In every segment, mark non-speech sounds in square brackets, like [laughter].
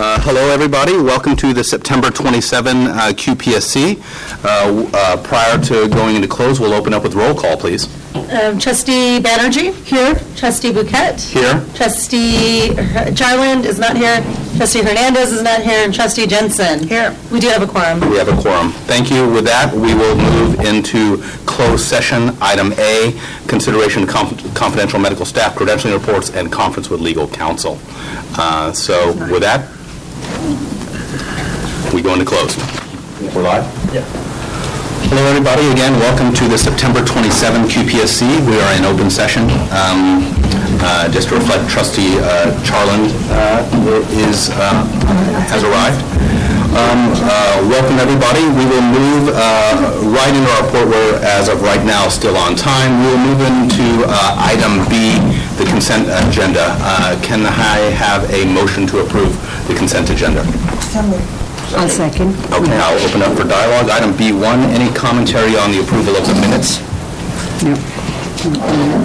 Uh, Hello, everybody. Welcome to the September 27 uh, QPSC. Uh, uh, Prior to going into close, we'll open up with roll call, please. Um, Trustee Banerjee? Here. Trustee Bouquet? Here. Trustee Jarland is not here. Trustee Hernandez is not here, and Trustee Jensen? Here. We do have a quorum. We have a quorum. Thank you. With that, we will move into closed session. Item A, consideration of conf- confidential medical staff credentialing reports and conference with legal counsel. Uh, So with that, we go into close. We're live? Yeah. Hello, everybody. Again, welcome to the September 27 QPSC. We are in open session. Um, uh, Just to reflect, trustee uh, Charland uh, is, uh, has arrived. Um, uh, Welcome, everybody. We will move uh, right into our report. We're, as of right now, still on time. We will move into uh, item B, the consent agenda. Uh, Can I have a motion to approve the consent agenda? I'll second. Okay, I'll open up for dialogue. Item B1, any commentary on the approval of the minutes? No.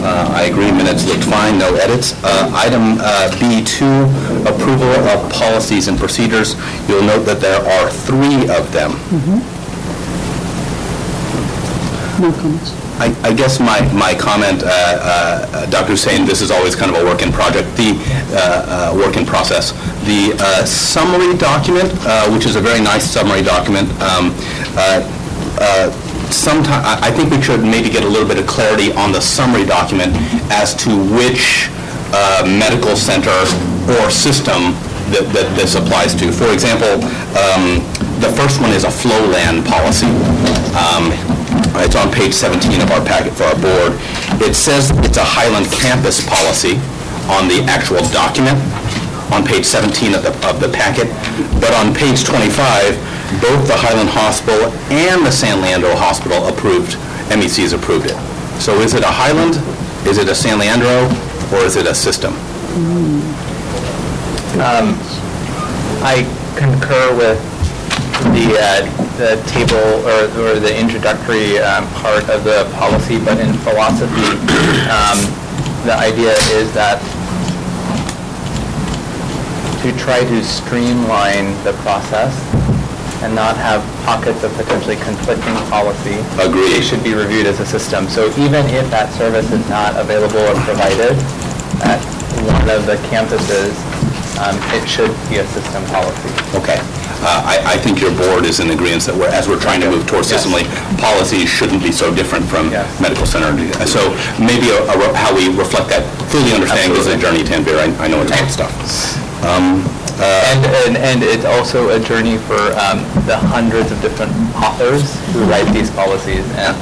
Uh, I agree, minutes looked fine, no edits. Uh, Item uh, B2, approval of policies and procedures. You'll note that there are three of them. No comments. I I guess my, my comment, uh, uh, Dr. Hussein, this is always kind of a work in project, the, uh, uh, work in process. The uh, summary document, uh, which is a very nice summary document, um, sometime, I think we should maybe get a little bit of clarity on the summary document as to which medical center or system that that this applies to. For example, um, the first one is a flow-land policy. Um, It's on page 17 of our packet for our board. It says it's a Highland campus policy on the actual document, on page 17 of the, of the packet, but on page 25, both the Highland Hospital and the San Leandro Hospital approved, MECs approved it. So is it a Highland, is it a San Leandro, or is it a system? Um, I concur with the, uh, the table or, or the introductory um, part of the policy, but in philosophy, um, the idea is that to try to streamline the process and not have pockets of potentially conflicting policy. Agreed. It should be reviewed as a system. So even if that service is not available or provided at one of the campuses, um, it should be a system policy. Okay. Uh, I, I think your board is in agreement that we're, as we're trying to move towards Yes. systemly, policies shouldn't be so different from Yes. medical center. So maybe a- a re- how we reflect that, fully understanding this is a journey, Tanvir, I I know it's hard stuff. Um, And, and, and it's also a journey for um, the hundreds of different authors who write these policies. And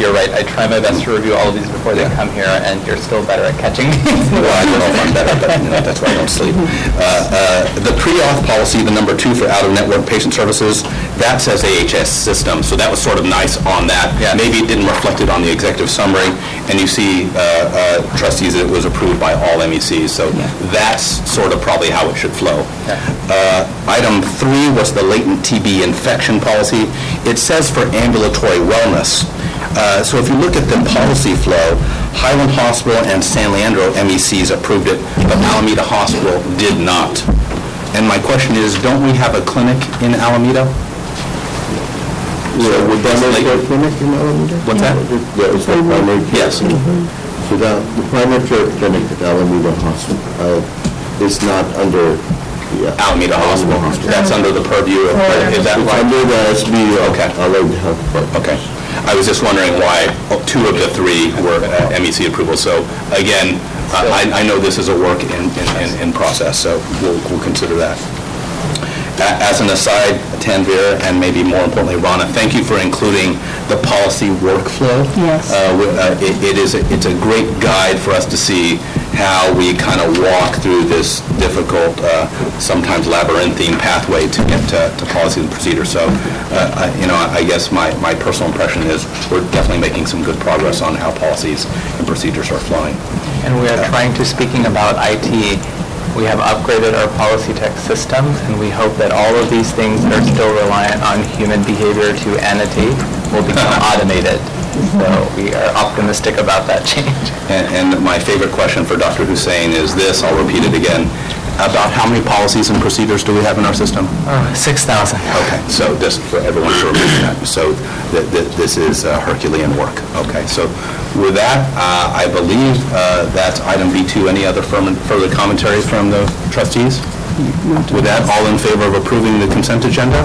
you're right, I try my best to review all of these before they Yeah. come here, and you're still better at catching [laughs] these. Well, I don't know if I'm better, but you know, that's why I don't sleep. Uh, uh, The pre-auth policy, the number two for out-of-network patient services, that says AHS system, so that was sort of nice on that. Yeah. Maybe it didn't reflect it on the executive summary, and you see, uh, uh, trustees, it was approved by all MECs, so that's sort of probably how it should flow. Yeah. Uh, Item three was the latent TB infection policy. It says for ambulatory wellness. Uh, So if you look at the policy flow, Highland Hospital and San Leandro MECs approved it, but Alameda Hospital did not. And my question is, don't we have a clinic in Alameda? So would this Primary care clinic in Alameda? What's that? Yeah, it's a primary care. Yes. So the, the primary care clinic at Alameda Hospital uh, is not under the... uh, Alameda Hospital. That's under the purview of, is that It's right? under the SB, Okay. uh, Alameda Health Department. Okay. I was just wondering why two of the three were uh, MEC approval. So again, I I know this is a work in, in- in, process, so we'll, we'll consider that. As an aside, Tanvir, and maybe more importantly, Rana, thank you for including the policy workflow. Yes. Uh, uh, It it is, a- it's a great guide for us to see how we kind of walk through this difficult, uh, sometimes labyrinthine pathway to get to to policy and procedure. So, uh, I- you know, I guess my my personal impression is we're definitely making some good progress on how policies and procedures are flowing. And we are trying to, speaking about IT, we have upgraded our policy tech systems, and we hope that all of these things that are still reliant on human behavior to annotate will become [laughs] automated. So we are optimistic about that change. And and my favorite question for Dr. Hussein is this, I'll repeat it again. about how many policies and procedures do we have in our system? Oh, 6,000. Okay, so just for everyone to remember that, so th- th- this is uh, Herculean work. Okay, so with that, uh, I believe uh, that's item B2. Any other firm- further commentary from the trustees? With that, all in favor of approving the consent agenda?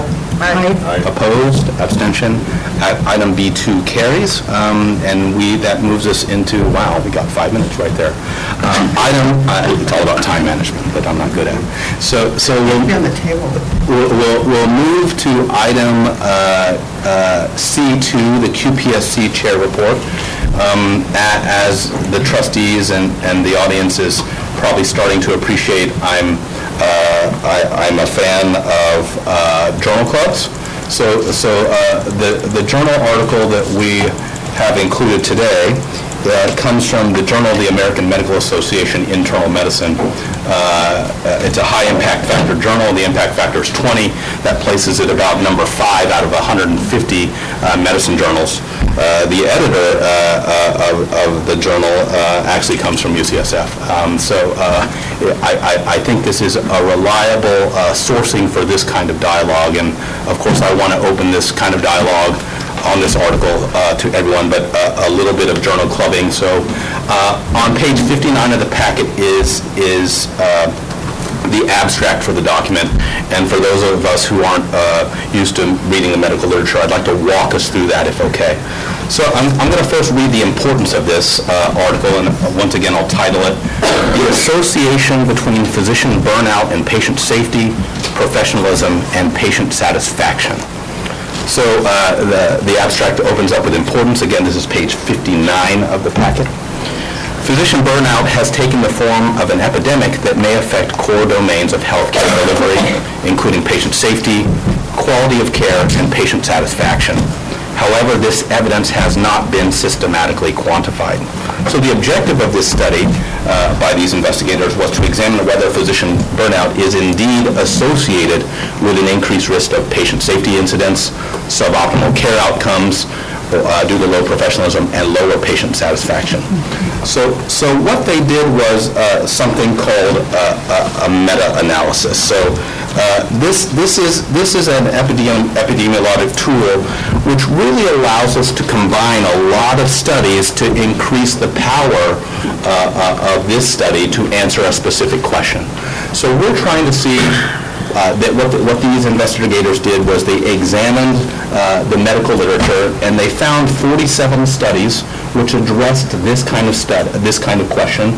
Opposed, abstention. Uh, Item B2 carries, um, and we, that moves us into, wow, we got five minutes right there. Um, Item, uh, it's all about time management, but I'm not good at it. So, so we'll... on the table. We'll, we'll- we'll move to item uh, uh, C2, the QPSC Chair Report. Um, a- As the trustees and, and the audience is probably starting to appreciate, I'm I- I'm a fan of uh, journal clubs. So, so uh, the the journal article that we have included today comes from the Journal of the American Medical Association Internal Medicine. Uh, It's a high impact factor journal. The impact factor is 20. That places it about number five out of 150 uh, medicine journals. Uh, The editor uh, of of the journal uh, actually comes from UCSF. Um, So uh, I I- think this is a reliable sourcing for this kind of dialogue, and of course, I want to open this kind of dialogue on this article uh, to everyone, but uh, a little bit of journal clubbing. So uh, on page 59 of the packet is is the abstract for the document. And for those of us who aren't uh, used to reading the medical literature, I'd like to walk us through that if okay. So I'm, I'm going to first read the importance of this uh, article, and once again, I'll title it, "The Association Between Physician Burnout and Patient Safety, Professionalism, and Patient Satisfaction." So uh, the the abstract opens up with importance. Again, this is page 59 of the packet. Physician burnout has taken the form of an epidemic that may affect core domains of healthcare delivery, including patient safety, quality of care, and patient satisfaction. However, this evidence has not been systematically quantified. So the objective of this study uh, by these investigators was to examine whether physician burnout is indeed associated with an increased risk of patient safety incidents, suboptimal care outcomes, uh, due to low professionalism and lower patient satisfaction. So, so what they did was uh, something called uh, a, a meta-analysis. So uh, this, this is, this is an epidemi- epidemiologic tool which really allows us to combine a lot of studies to increase the power uh, uh, of this study to answer a specific question. So we're trying to see uh, that what, the- what these investigators did was they examined uh, the medical literature and they found 47 studies which addressed this kind of stud, this kind of question.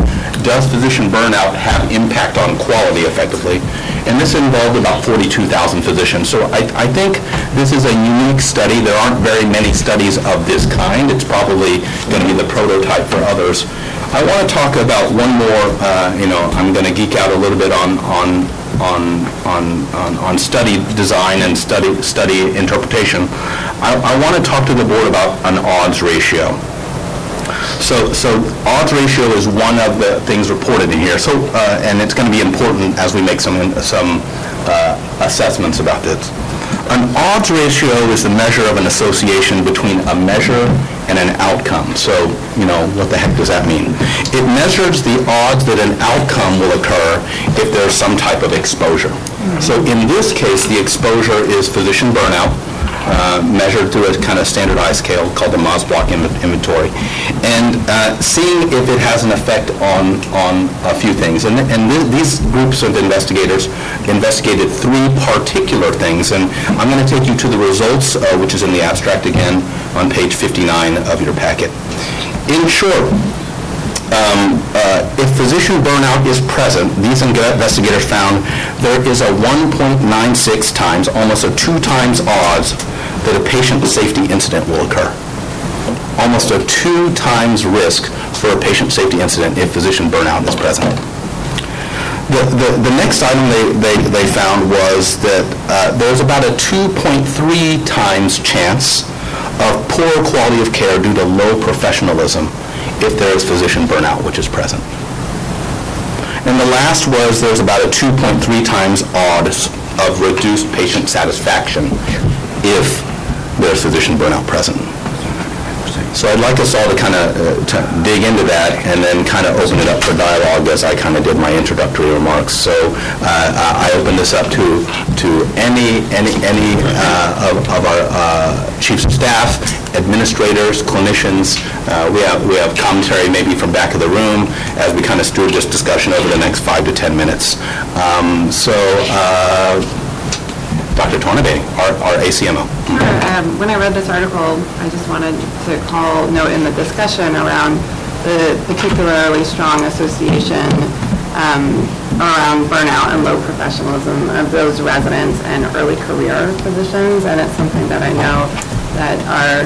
Does physician burnout have impact on quality effectively? And this involved about 42,000 physicians. So I, I think this is a unique study. There aren't very many studies of this kind. It's probably going to be the prototype for others. I want to talk about one more, uh, you know, I'm going to geek out a little bit on, on, on, on, on- study design and study, study interpretation. I, I want to talk to the board about an odds ratio. So, so odds ratio is one of the things reported in here. So, uh, and it's going to be important as we make some, some uh, assessments about this. An odds ratio is the measure of an association between a measure and an outcome. So, you know, what the heck does that mean? It measures the odds that an outcome will occur if there's some type of exposure. So in this case, the exposure is physician burnout, uh, measured through a kind of standardized scale called the Maslach inven- Inventory, and uh, seeing if it has an effect on, on a few things. And and th- these groups of investigators investigated three particular things, and I'm going to take you to the results, uh, which is in the abstract again on page 59 of your packet. In short, um, uh, if physician burnout is present, these investigators found there is a 1.96 times, almost a two times odds that a patient safety incident will occur. Almost a two times risk for a patient safety incident if physician burnout is present. The, the, the next item they, they, they found was that uh, there's about a 2.3 times chance of poor quality of care due to low professionalism if there is physician burnout, which is present. And the last was there's about a 2.3 times odds of reduced patient satisfaction if there's physician burnout present. So I'd like us all to kind of dig into that and then kind of open it up for dialogue as I kind of did my introductory remarks. So uh, I open this up to, to any, any, any uh, of of our uh, chiefs of staff, administrators, clinicians. Uh, We have, we have commentary maybe from back of the room as we kind of steward this discussion over the next five to 10 minutes. Um, So uh, Dr. Tornabene, our our ACMO. Sure. Um, When I read this article, I just wanted to call note in the discussion around the particularly strong association um, around burnout and low professionalism of those residents and early career physicians, and it's something that I know that our,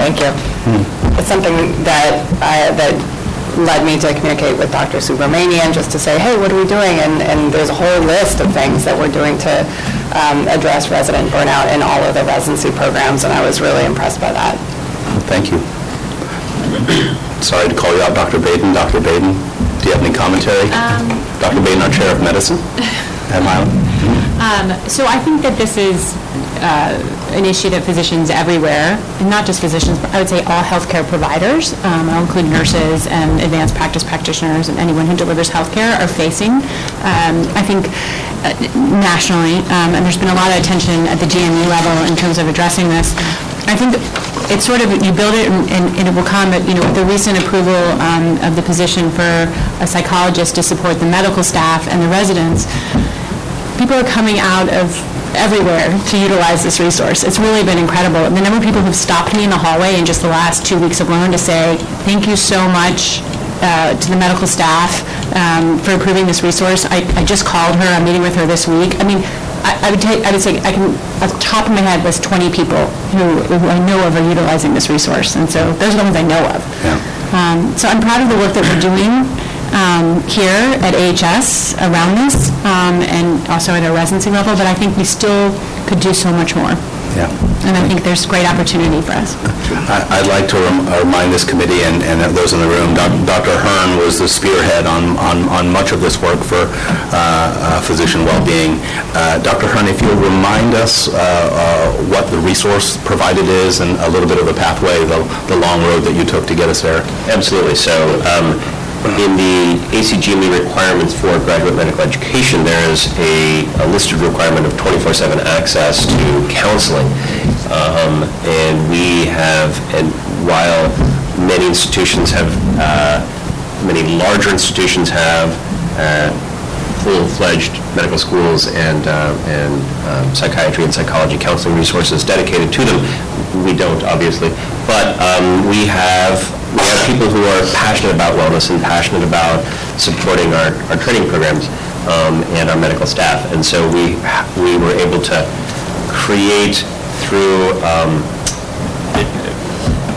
thank you. It's something that I, that led me to communicate with Dr. Subramanian, just to say, hey, what are we doing? And, and there's a whole list of things that we're doing to um, address resident burnout in all of the residency programs, and I was really impressed by that. Thank you. Sorry to call you out, Dr. Baden. Dr. Baden, do you have any commentary? Dr. Baden, our Chair of Medicine at Milam. [laughs] Um, So I think that this is uh, that physicians everywhere, and not just physicians, but I would say all healthcare providers, um, I'll include nurses and advanced practice practitioners and anyone who delivers healthcare are facing. Um, I think uh, nationally, um, and there's been a lot of attention at the GME level in terms of addressing this. I think it's sort of, you build it and- and and it will come, but, you know, with the recent approval um, of the position for a psychologist to support the medical staff and the residents, people are coming out of everywhere to utilize this resource. It's really been incredible. The number of people who've stopped me in the hallway in just the last two weeks alone to say, thank you so much uh, to the medical staff um, for approving this resource. I I just called her, I'm meeting with her this week. I mean, I I would take, I would say, I can, off the top of my head, list 20 people who who I know of are utilizing this resource, and so those are the ones I know of. Um, So I'm proud of the work that we're doing um, here at AHS around this, um, and also at our residency level, but I think we still could do so much more. Yeah. And I think there's great opportunity for us. I- I'd like to rem- uh, remind this committee and and those in the room, Doc- Dr. Hearn was the spearhead on on on much of this work for uh, uh, physician well-being. Uh, Dr. Hearn, if you'll remind us uh, uh, what the resource provided is and a little bit of the pathway, the the long road that you took to get us there. Absolutely. So um, in the ACGME requirements for graduate medical education, there is a a listed requirement of 24/7 access to counseling. Um, And we have, and while many institutions have, uh, many larger institutions have uh, full-fledged medical schools and uh, and um, psychiatry and psychology counseling resources dedicated to them. We don't, obviously, but um, we have, we have people who are passionate about wellness and passionate about supporting our, our training programs um, and our medical staff. And so we, we were able to create through um,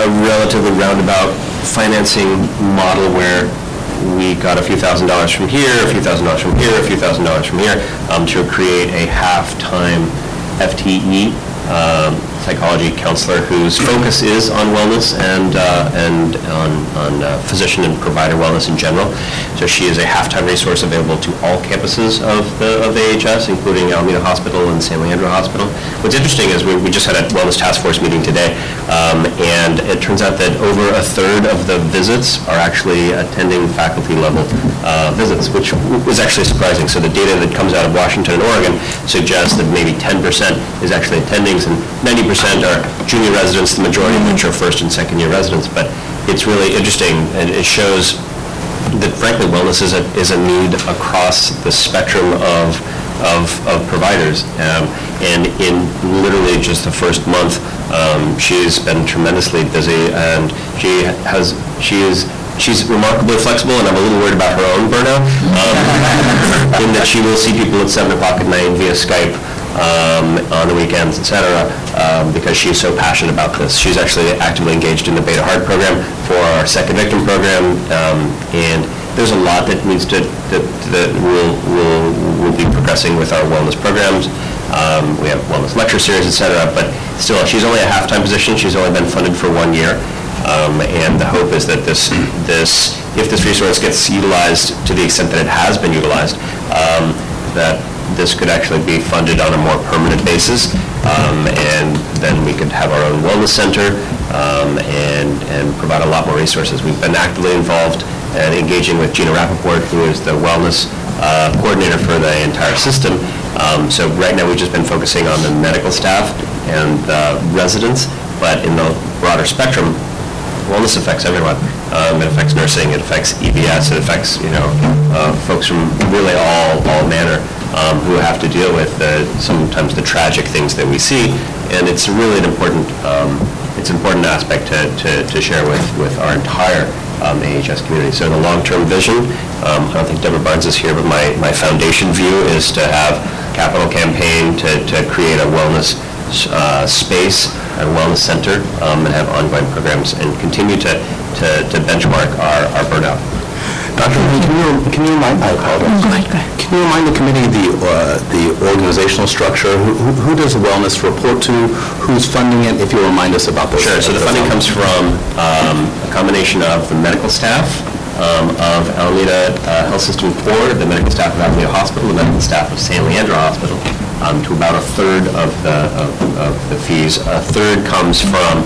a relatively roundabout financing model where we got a few thousand dollars from here, a few thousand dollars from here, a few thousand dollars from here, um, to create a half-time FTE um, psychology counselor whose focus is on wellness and, uh, and on, on uh, physician and provider wellness in general. So she is a half-time resource available to all campuses of the, of AHS, including Alameda Hospital and San Leandro Hospital. What's interesting is we, we just had a wellness task force meeting today, um, and it turns out that over a third of the visits are actually attending faculty level uh, visits, which was actually surprising. So the data that comes out of Washington and Oregon suggests that maybe 10% is actually attendings, and 90% are junior residents, the majority of which are first and second year residents. But it's really interesting, and it shows that frankly, wellness is a, is a need across the spectrum of, of, of providers. Um, And in literally just the first month, um, she's been tremendously busy, and she has, she is, she's remarkably flexible, and I'm a little worried about her own burnout, um, in that she will see people at 7 o'clock at night via Skype, um, on the weekends, et cetera, um, because she's so passionate about this. She's actually actively engaged in the Beta Heart program for our second victim program, um, and there's a lot that needs to, that, that will, will, will be progressing with our wellness programs. Um, we have wellness lecture series, et cetera, but still, she's only a half-time position. She's only been funded for one year. Um, and the hope is that this, this, if this resource gets utilized to the extent that it has been utilized, um, that this could actually be funded on a more permanent basis, um, and then we could have our own wellness center um, and, and provide a lot more resources. We've been actively involved and engaging with Gina Rappaport, who is the wellness uh, coordinator for the entire system. Um, So right now, we've just been focusing on the medical staff and the residents, but in the broader spectrum, wellness affects everyone. Um, It affects nursing, it affects EBS, it affects, you know, uh, folks from really all, all manner um, who have to deal with the, sometimes the tragic things that we see. And it's really an important, um, it's an important aspect to, to, to share with, with our entire um, AHS community. So the long-term vision, um, I don't think Deborah Barnes is here, but my, my foundation view is to have capital campaign to, to create a wellness uh, space, and wellness center, um, and have ongoing programs, and continue to, to to benchmark our, our burnout. Dr. Lee, can you, can you remind, I apologize. Can you remind the committee the, uh, the organizational structure? Who- Who who does the wellness report to? Who's funding it? If you'll remind us about those. Sure, so the funding comes from um, a combination of the medical staff um, of Alameda uh, Health System Core, the medical staff of Alameda Hospital, the medical staff of San Leandro Hospital, um, to about a third of the, of- of the fees. A third comes from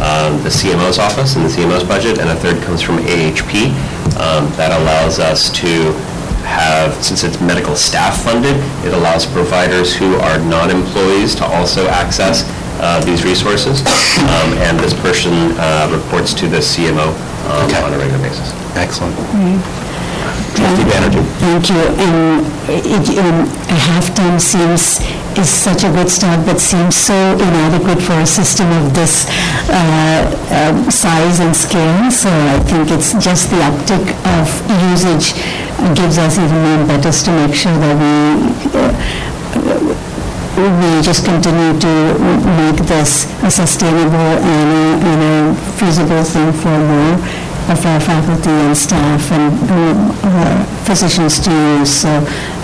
um, the CMO's office and the CMO's budget, and a third comes from AHP. Um, That allows us to have, since it's medical staff funded, it allows providers who are non-employees to also access uh, these resources. Um, And this person uh, reports to the CMO um, Okay. on a regular basis. Excellent. Trustee Banerjee. Thank you. And it, um, a half-time seems, is such a good start, but seems so inadequate for a system of this uh, um, size and scale. So I think it's just the uptick of usage gives us even more impetus to make sure that we uh, we just continue to make this a sustainable and a, and a feasible thing for more of our faculty and staff and our physicians to use. So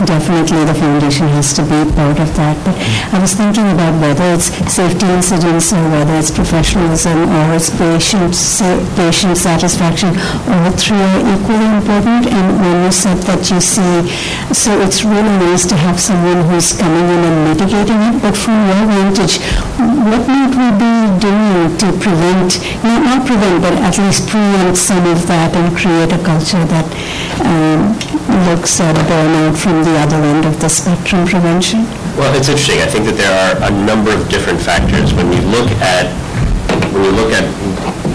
definitely the foundation has to be part of that. But I was thinking about whether it's safety incidents or whether it's professionalism or it's patient, patient satisfaction, all three are equally important. And when you said that you see, so it's really nice to have someone who's coming in and mitigating it, but from your vantage, what might we be doing to prevent, not not prevent, but at least preempt some of that and create a culture that um, looks at burnout from the other end of the spectrum prevention? Well, it's interesting. I think that there are a number of different factors. When you look at, when you look at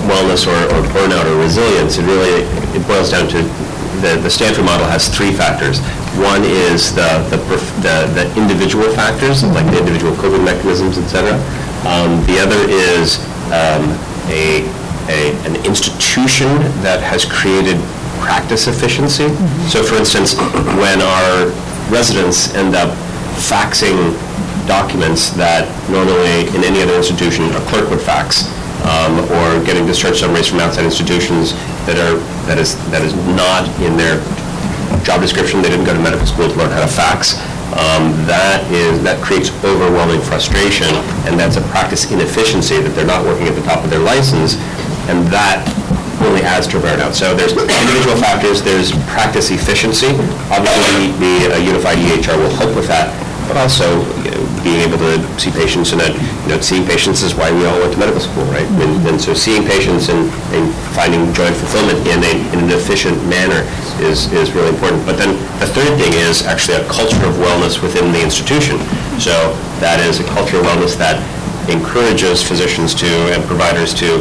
wellness or or burnout or resilience, it really, it boils down to, the the Stanford model has three factors. One is the, the the the individual factors, like the individual coping mechanisms, et cetera. Um, The other is um, a, a- an institution that has created practice efficiency. So for instance, when our residents end up faxing documents that normally in any other institution a clerk would fax, um, or getting discharge summaries from outside institutions that are, that is, that is not in their job description, they didn't go to medical school to learn how to fax. Um, That is, that creates overwhelming frustration, and that's a practice inefficiency, that they're not working at the top of their license, and that really adds to burnout. So there's individual factors, there's practice efficiency. Obviously, the uh, unified EHR will help with that, but also you know, being able to see patients and you know, seeing patients is why we all went to medical school, right? And and so seeing patients and and finding joint fulfillment in a, in an efficient manner is, is really important. But then the third thing is actually a culture of wellness within the institution. So that is a culture of wellness that encourages physicians to, and providers to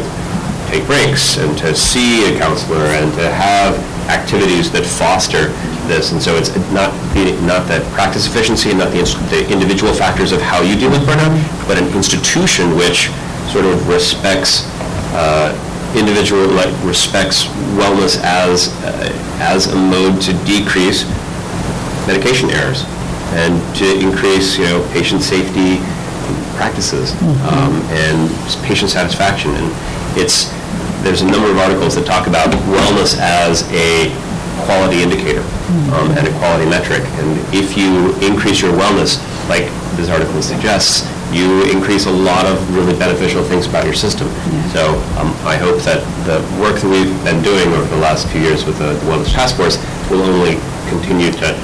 take breaks and to see a counselor and to have activities that foster this. And so it's not the, not that practice efficiency and not the, the individual factors of how you deal with burnout, but an institution which sort of respects uh, individual, like respects wellness as, uh, as a mode to decrease medication errors and to increase, you know, patient safety practices um, and patient satisfaction. And it's, there's a number of articles that talk about wellness as a quality indicator um, and a quality metric. And if you increase your wellness, like this article suggests, you increase a lot of really beneficial things about your system. So um, I hope that the work that we've been doing over the last few years with the Wellness Task Force will only continue to,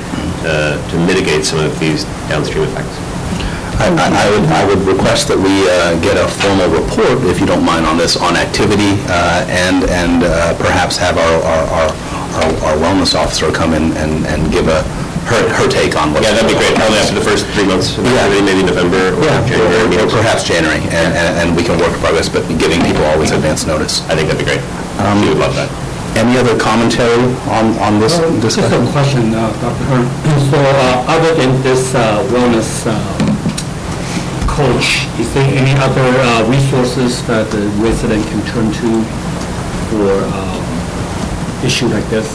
to to mitigate some of these downstream effects. I- I I would, I would request that we uh, get a formal report, if you don't mind, on this, on activity, uh, and, and uh, perhaps have our, our- our, our- our wellness officer come in and, and give a, her, her take on what. Yeah, that'd be great, probably after the first three months, maybe maybe November or January. Or meetings. perhaps January, and, and and we can work in progress, but giving people always advance notice. I think that'd be great. We would love that. Any other commentary on, on this Uh, Just discussion? a question, uh, Dr. Hearn. [clears throat] So uh, other than this uh, wellness uh, coach, is there any other uh, resources that the resident can turn to for um, issue like this?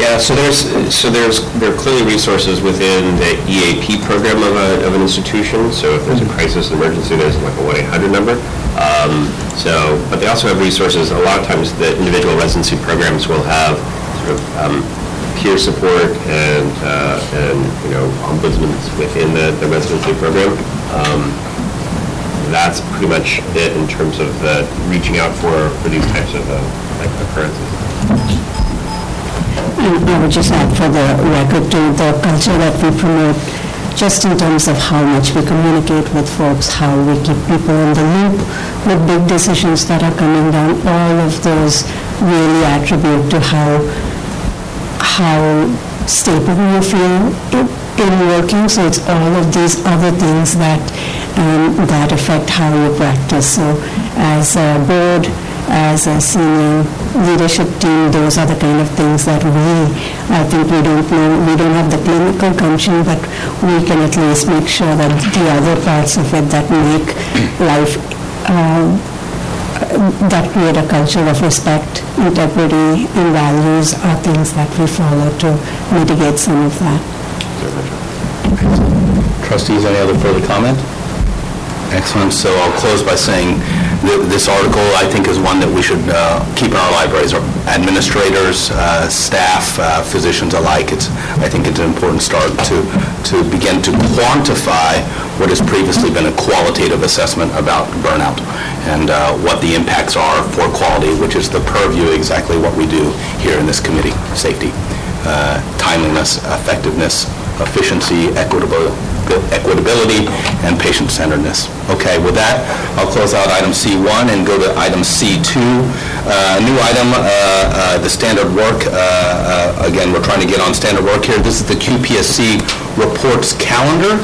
Yeah, so there's, so there's, there are clearly resources within the EAP program of a, of an institution. So if there's a crisis, an emergency, there's like a 1-800 number. Um, So, but they also have resources, a lot of times the individual residency programs will have sort of um, peer support and, uh, and, you know, ombudsmen within the, the residency program. Um, That's pretty much it in terms of the reaching out for, for these types of, uh, like occurrences. I would just add for the record to the culture that we promote, just in terms of how much we communicate with folks, how we keep people in the loop with big decisions that are coming down, all of those really attribute to how, how stable you feel in in working. So it's all of these other things that, um, that affect how you practice. So as a board, as a senior leadership team, those are the kind of things that we, I think we don't know, we don't have the clinical gumption, but we can at least make sure that the other parts of it that make life, um, that create a culture of respect, integrity, and values are things that we follow to mitigate some of that. Trustees, any other further comment? Excellent. So I'll close by saying that this article, I think, is one that we should uh, keep in our libraries. Our Administrators, uh, staff, uh, physicians alike, it's, I think it's an important start to, to begin to quantify what has previously been a qualitative assessment about burnout and uh, what the impacts are for quality, which is the purview, exactly what we do here in this committee, safety, uh, timeliness, effectiveness, efficiency, equitable, equitability, and patient-centeredness. Okay, with that, I'll close out item C1 and go to item C2. Uh, New item, uh, uh, the standard work. Uh, uh, Again, we're trying to get on standard work here. This is the QPSC reports calendar.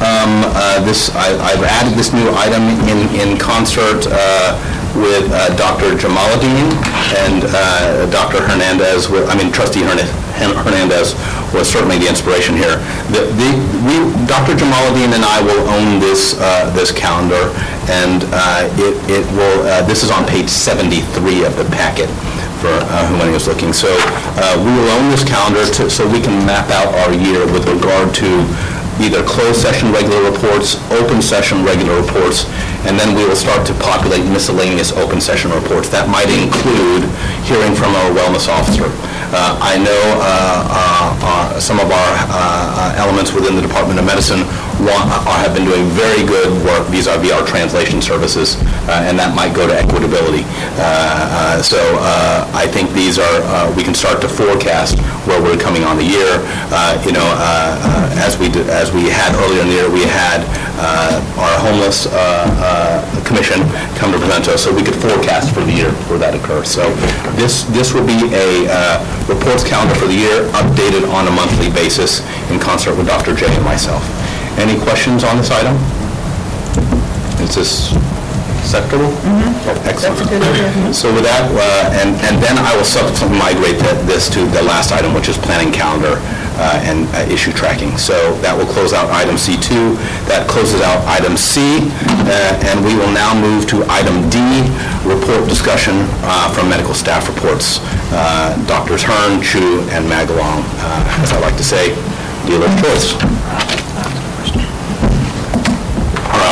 Um, uh, This, I- I've added this new item in in concert uh, with uh, Dr. Jamaluddin and uh, Dr. Hernandez, were- I mean trustee Hern- Hernandez was certainly the inspiration here. The- the- we, Dr. Jamaluddin and I will own this, uh, this calendar, and uh, it it will, uh, this is on page 73 of the packet for uh, anyone is looking. So uh, we will own this calendar to- so we can map out our year with regard to either closed session regular reports, open session regular reports, and then we will start to populate miscellaneous open session reports. That might include hearing from our wellness officer. Uh, I know uh, uh, some of our elements within the Department of Medicine have been doing very good work vis-à-vis our translation services, uh, and that might go to equitability. Uh, uh, So uh, I think these are, uh, we can start to forecast where we're coming on the year. Uh, You know, uh, uh, as we, did- as we had earlier in the year, we had uh, our homeless uh, uh, commission come to present to us, so we could forecast for the year where that occurs. So this, this will be a uh, reports calendar for the year, updated on a monthly basis in concert with Dr. J and myself. Any questions on this item? Is this acceptable? Excellent. So with that, uh, and, and then I will subsequently migrate that- this to the last item, which is planning calendar uh, and uh, issue tracking. So that will close out item C2. That closes out item C, uh, and we will now move to item D, report discussion uh, from medical staff reports. Uh, Doctors Hearn, Chu, and Magalong, uh, as I like to say, dealer of choice.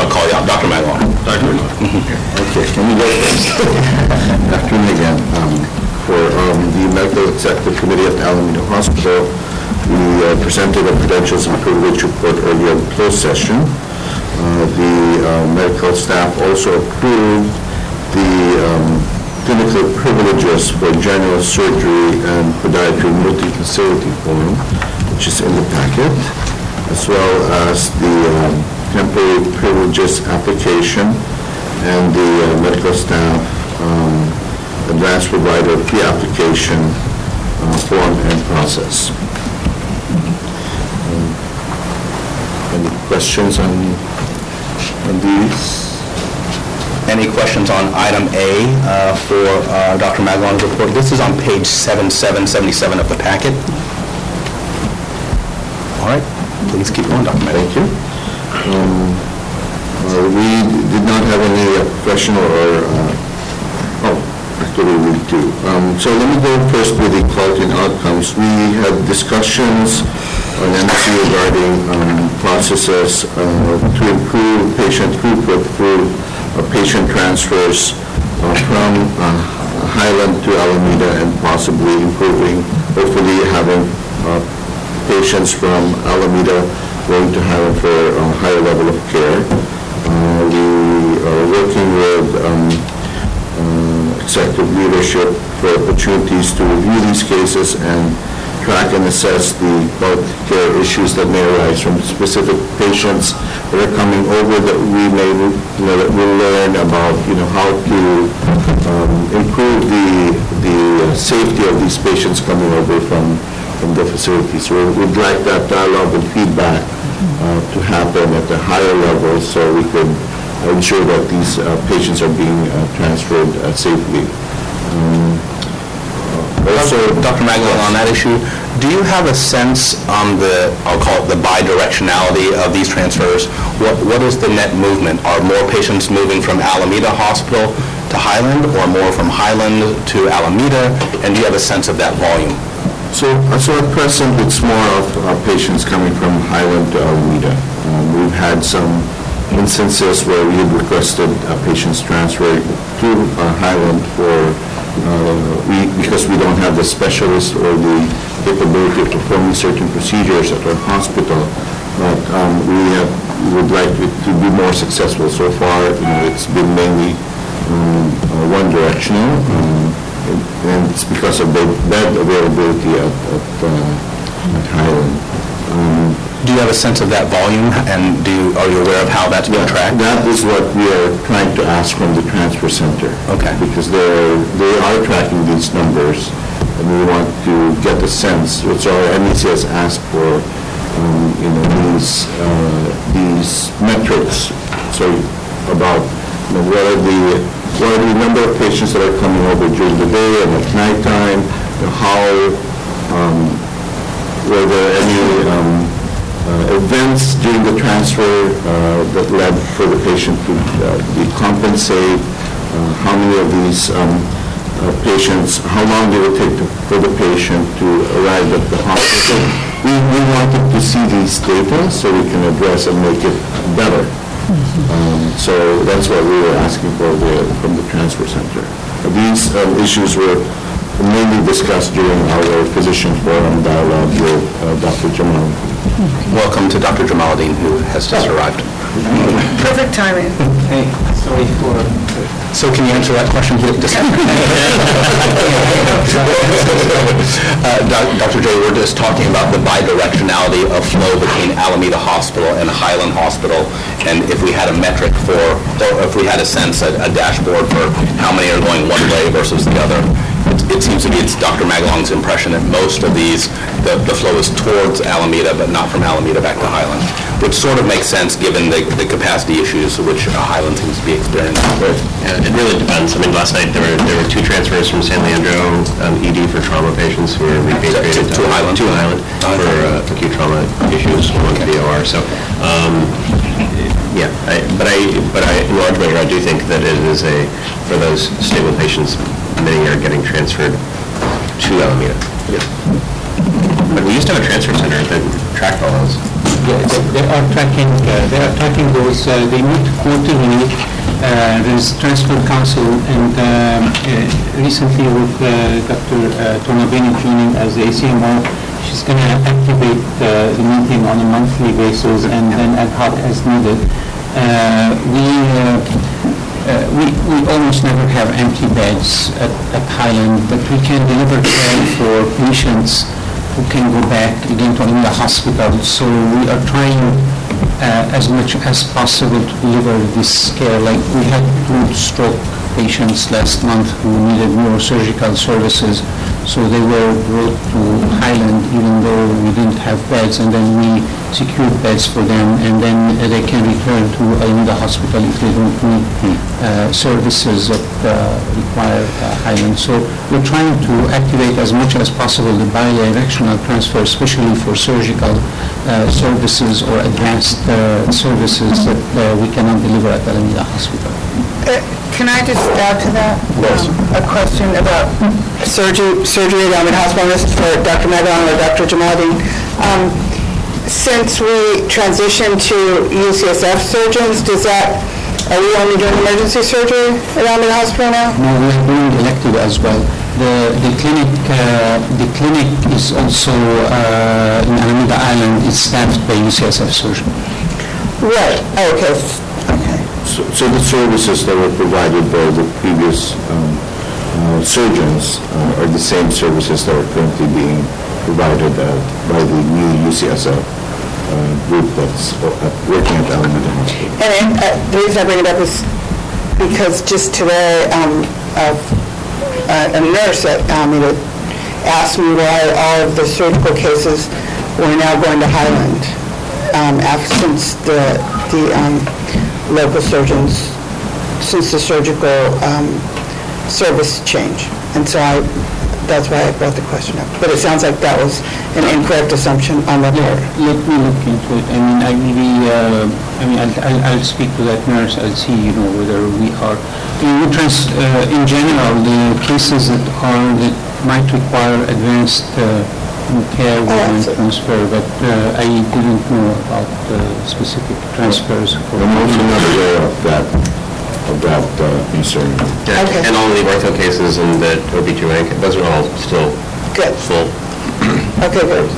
I'll call you out, Dr. Magalong. Dr. Okay, let [laughs] me go. Afternoon again. Um, For um, the Medical Executive Committee at Alameda Hospital, we uh, presented a credentials and privilege report earlier in closed session. Uh, The uh, medical staff also approved the um, clinical privileges for general surgery and podiatry multi-facility forum, which is in the packet, as well as the um, temporary privileges application and the uh, medical staff um, advanced provider pre-application uh, form and process. Um, Any questions on on these? Any questions on item A uh, for uh, Dr. Maglon's report? This is on page 7777 of the packet. Please keep Dr. Maglon. Thank you. Um, uh, We did not have any professional or, uh, oh, actually we do. Um, So let me go first with the quality and outcomes. We had discussions on MSC regarding um, processes uh, to improve patient throughput through uh, patient transfers uh, from Highland to Alameda and possibly improving, hopefully having patients from Alameda going to for a higher level of care. Uh, We are working with um, uh, executive leadership for opportunities to review these cases and track and assess the health care issues that may arise from specific patients that are coming over that we may, you know, that we'll learn about, you know, how to um, improve the, the safety of these patients coming over from, from the facilities. So we'd like that dialogue and feedback uh, to happen at a higher level so we could ensure that these uh, patients are being uh, transferred uh, safely. Um, uh, Also, Dr. Maglon, on that issue, do you have a sense on the, I'll call it the bidirectionality of these transfers? What What is the net movement? Are more patients moving from Alameda Hospital to Highland, or more from Highland to Alameda? And do you have a sense of that volume? So, so at present, it's more of uh, patients coming from Highland to Alameda. Um, We've had some instances where we have requested uh, patients transferred to uh, Highland for, uh, we, because we don't have the specialist or the capability of performing certain procedures at our hospital. But um, we have, would like it to be more successful. So far, you know, it's been mainly um, uh, one directional. And it's because of the bed availability at, at, uh, at Highland. Um, Do you have a sense of that volume, and do, you- are you aware of how that's being tracked? That is what we are trying to ask from the transfer center. Okay. Because they're, they are tracking these numbers, and we want to get a sense, which our MEC has asked for, um, you know, these, uh, these metrics, so about, you know, what are the, what are the number of patients that are coming over during the day and at nighttime, how, um, were there any um, uh, events during the transfer uh, that led for the patient to uh, be compensated? Uh, How many of these um, uh, patients, how long did it take to- for the patient to arrive at the hospital? We we wanted to see these data so we can address and make it better. Um, So that's what we were asking for the- from the transfer center. These um, issues were mainly discussed during our physician forum dialogue with uh, Dr. Jamal. Welcome to Dr. Jamaluddin, who has just arrived. Perfect timing. Hey, sorry for... So can you answer that question? [laughs] Uh, Doc- Dr. J, we're just talking about the bidirectionality of flow between Alameda Hospital and Highland Hospital, and if we had a metric for, or if we had a sense, a a dashboard for how many are going one way versus the other. It- It seems to be, it's Dr. Maglong's impression that most of these, the the flow is towards Alameda, but not from Alameda back to Highland, which sort of makes sense given the the capacity issues which Highland seems to be experiencing. Yeah, It really depends. I mean, last night, there were, there were two transfers from San Leandro um, ED for trauma patients who were repatriated. To- to Highland? To Highland for uh, acute trauma issues, one to the OR. So, um, yeah, I- but I, but I, in large measure, I do think that it is a, for those stable patients, many are getting transferred to Alameda. But we used to have a transfer center that tracked all those. They- are tracking, uh, they are tracking those, uh, they meet quarterly, uh, there is transfer council, and um, recently with Dr. uh, Tornabene joining as the ACMO, she's going to activate the meeting on a monthly basis and then ad hoc as needed. We, uh, we we almost never have empty beds at at Highland, but we can deliver care for patients who can go back again to Alameda Hospital. So we are trying uh, as much as possible to deliver this care. Like we had two stroke patients last month who needed neurosurgical services. So they were brought to Highland even though we didn't have beds and then we secured beds for them and then uh, they can return to Alameda Hospital if they don't need uh, services that uh, require uh, Highland. So we're trying to activate as much as possible the bidirectional transfer, especially for surgical uh, services or advanced uh, services that uh, we cannot deliver at Alameda Hospital. Uh, Can I just add to that? Um, A question about surgery, surgery at Alameda Hospital, this is for Dr. Medon or Dr. Jamaluddin. Um, Since we transitioned to UCSF surgeons, does that, are we only doing emergency surgery at Alameda Hospital now? No, we are doing elective as well. The the clinic, uh, the clinic is also uh, in Alameda Island, is staffed by UCSF surgeon. Right, okay, okay. So so the services that were provided by the previous um, uh, surgeons uh, are the same services that are currently being provided uh, by the new UCSF group that's uh, working at Hospital. And uh, the reason I bring it up is because just today, um, uh, uh, a nurse at Alameda asked me why all of the surgical cases were now going to Highland, um, after, since the, the um, local surgeons, since the surgical um, service change. And so I, that's why I brought the question up. But it sounds like that was an incorrect assumption on their part. Let me look into it. I mean, I really, uh, I mean, I'll- I'll I'll speak to that nurse, I'll see, you know, whether we are, I mean, trans, uh, in general, the cases that are, that might require advanced uh, care, we might absolutely. transfer, but uh, I didn't know about uh, specific transfers for... I'm also not of that, of that uh, concern. Yeah, Okay. And all the ortho cases and the OB-GYN, those are all still Good. full. [clears throat] Okay, good.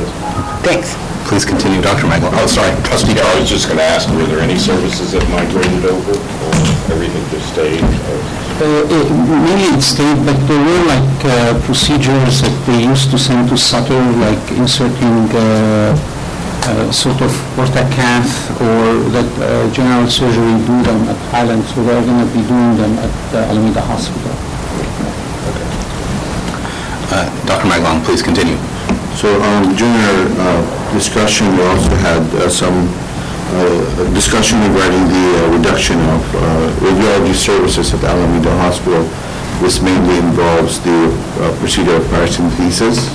Thanks. Please continue, Dr. Maglo. Oh, sorry, trustee I Charles. was just going to ask, were there any services that migrated over, or everything just stayed? or- Uh, it- Maybe it stayed, but there were like uh, procedures that they used to send to Sutter, like inserting uh, sort of portacath or that uh, general surgery do them at Highland, so they're going to be doing them at uh, Alameda Hospital. Uh, Dr. Maglon, please continue. So um, during our uh, discussion, we also had uh, some uh, discussion regarding the uh, reduction of uh, radiology services at Alameda Hospital. This mainly involves the uh, procedure of paracentesis.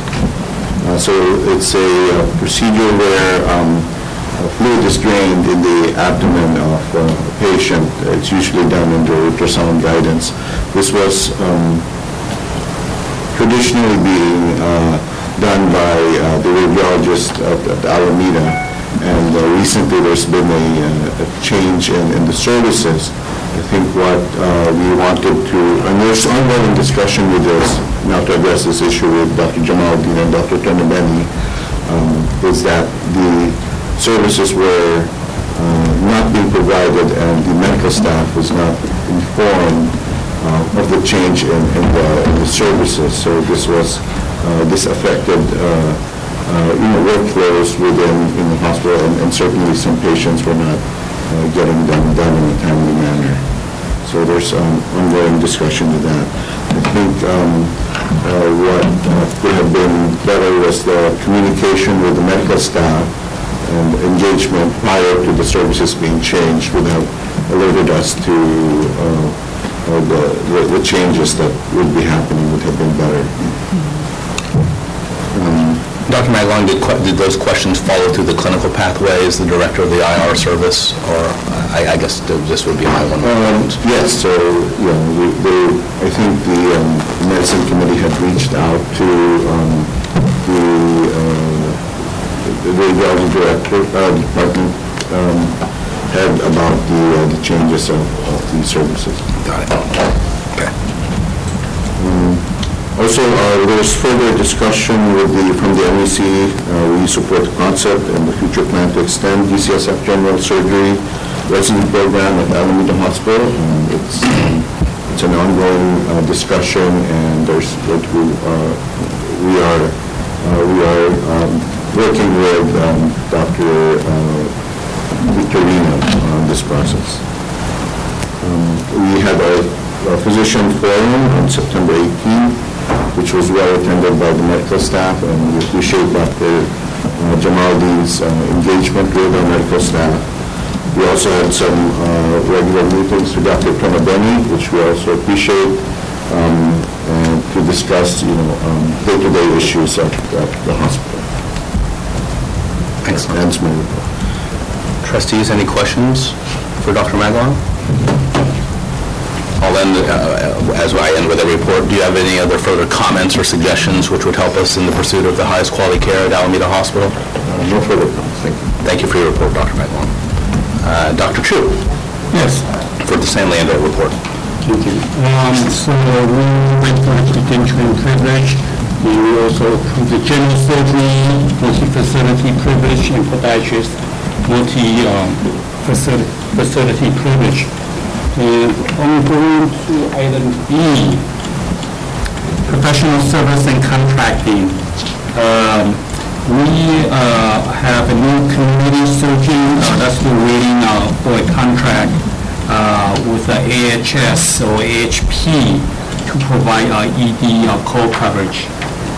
Uh, So it's a uh, procedure where um, fluid is drained in the abdomen of uh, a patient. It's usually done under ultrasound guidance. This was um, traditionally being uh, done by uh, the radiologist at at Alameda, and uh, recently there's been a a change in in the services. I think what uh, we wanted to, and there's ongoing discussion with this, now to address this issue with Dr. Jamaluddin and Dr. Tonabeni, um, is that the services were uh, not being provided and the medical staff was not informed uh, of the change in in the in the services. So this was, uh, this affected, uh, uh, you know, workflows within in the hospital, and and certainly some patients were not getting them done in a timely manner. So there's um, ongoing discussion with that. I think um, uh, what uh, could have been better was the communication with the medical staff and engagement prior to the services being changed would have alerted us to uh, uh, the the- the changes that would be happening would have been better. Dr. Maglon, did did those questions follow through the clinical pathway as the director of the IR service? Or I I guess this would be my one. Um, Yes, so, you know, we- they- I think the um, medicine committee had reached out to um, the uh, the radiology director, uh, department um, head about the uh, the changes of of the services. Got it. Okay. Also, uh, there was further discussion with the, from the MEC, uh, we support the concept and the future plan to extend UCSF general surgery resident program at Alameda Hospital. And It's, um, it's an ongoing uh, discussion, and there's, we uh, we are uh, we are um, working with um, Dr. uh, Victorino on this process. Um, We had a a physician forum on September 18th, which was well attended by the medical staff, and we appreciate Dr. uh, Jamaluddin's uh, engagement with our medical staff. We also had some uh, regular meetings with Dr. Tonabeni, which we also appreciate, um, and to discuss, you know, um, day-to-day issues at at the hospital. Excellent. That's my report. Trustees, any questions for Dr. Magwan? I'll end, uh, as I end with a report, do you have any other further comments or suggestions which would help us in the pursuit of the highest quality care at Alameda Hospital? Uh, No further comments, thank you. Thank you for your report, Dr. Magwan. Uh, Dr. Chu, Yes. for the San Leandro report. Thank you. Um, So we went for the credential and privilege. We also approved the general surgery, multi-facility privilege, and podiatrist, multi-facility privilege. And I'm going to item B, professional service and contracting. Um, We uh, have a new community searching, uh, that's been waiting uh, for a contract uh, with the AHS or AHP to provide uh, ED uh, co-coverage.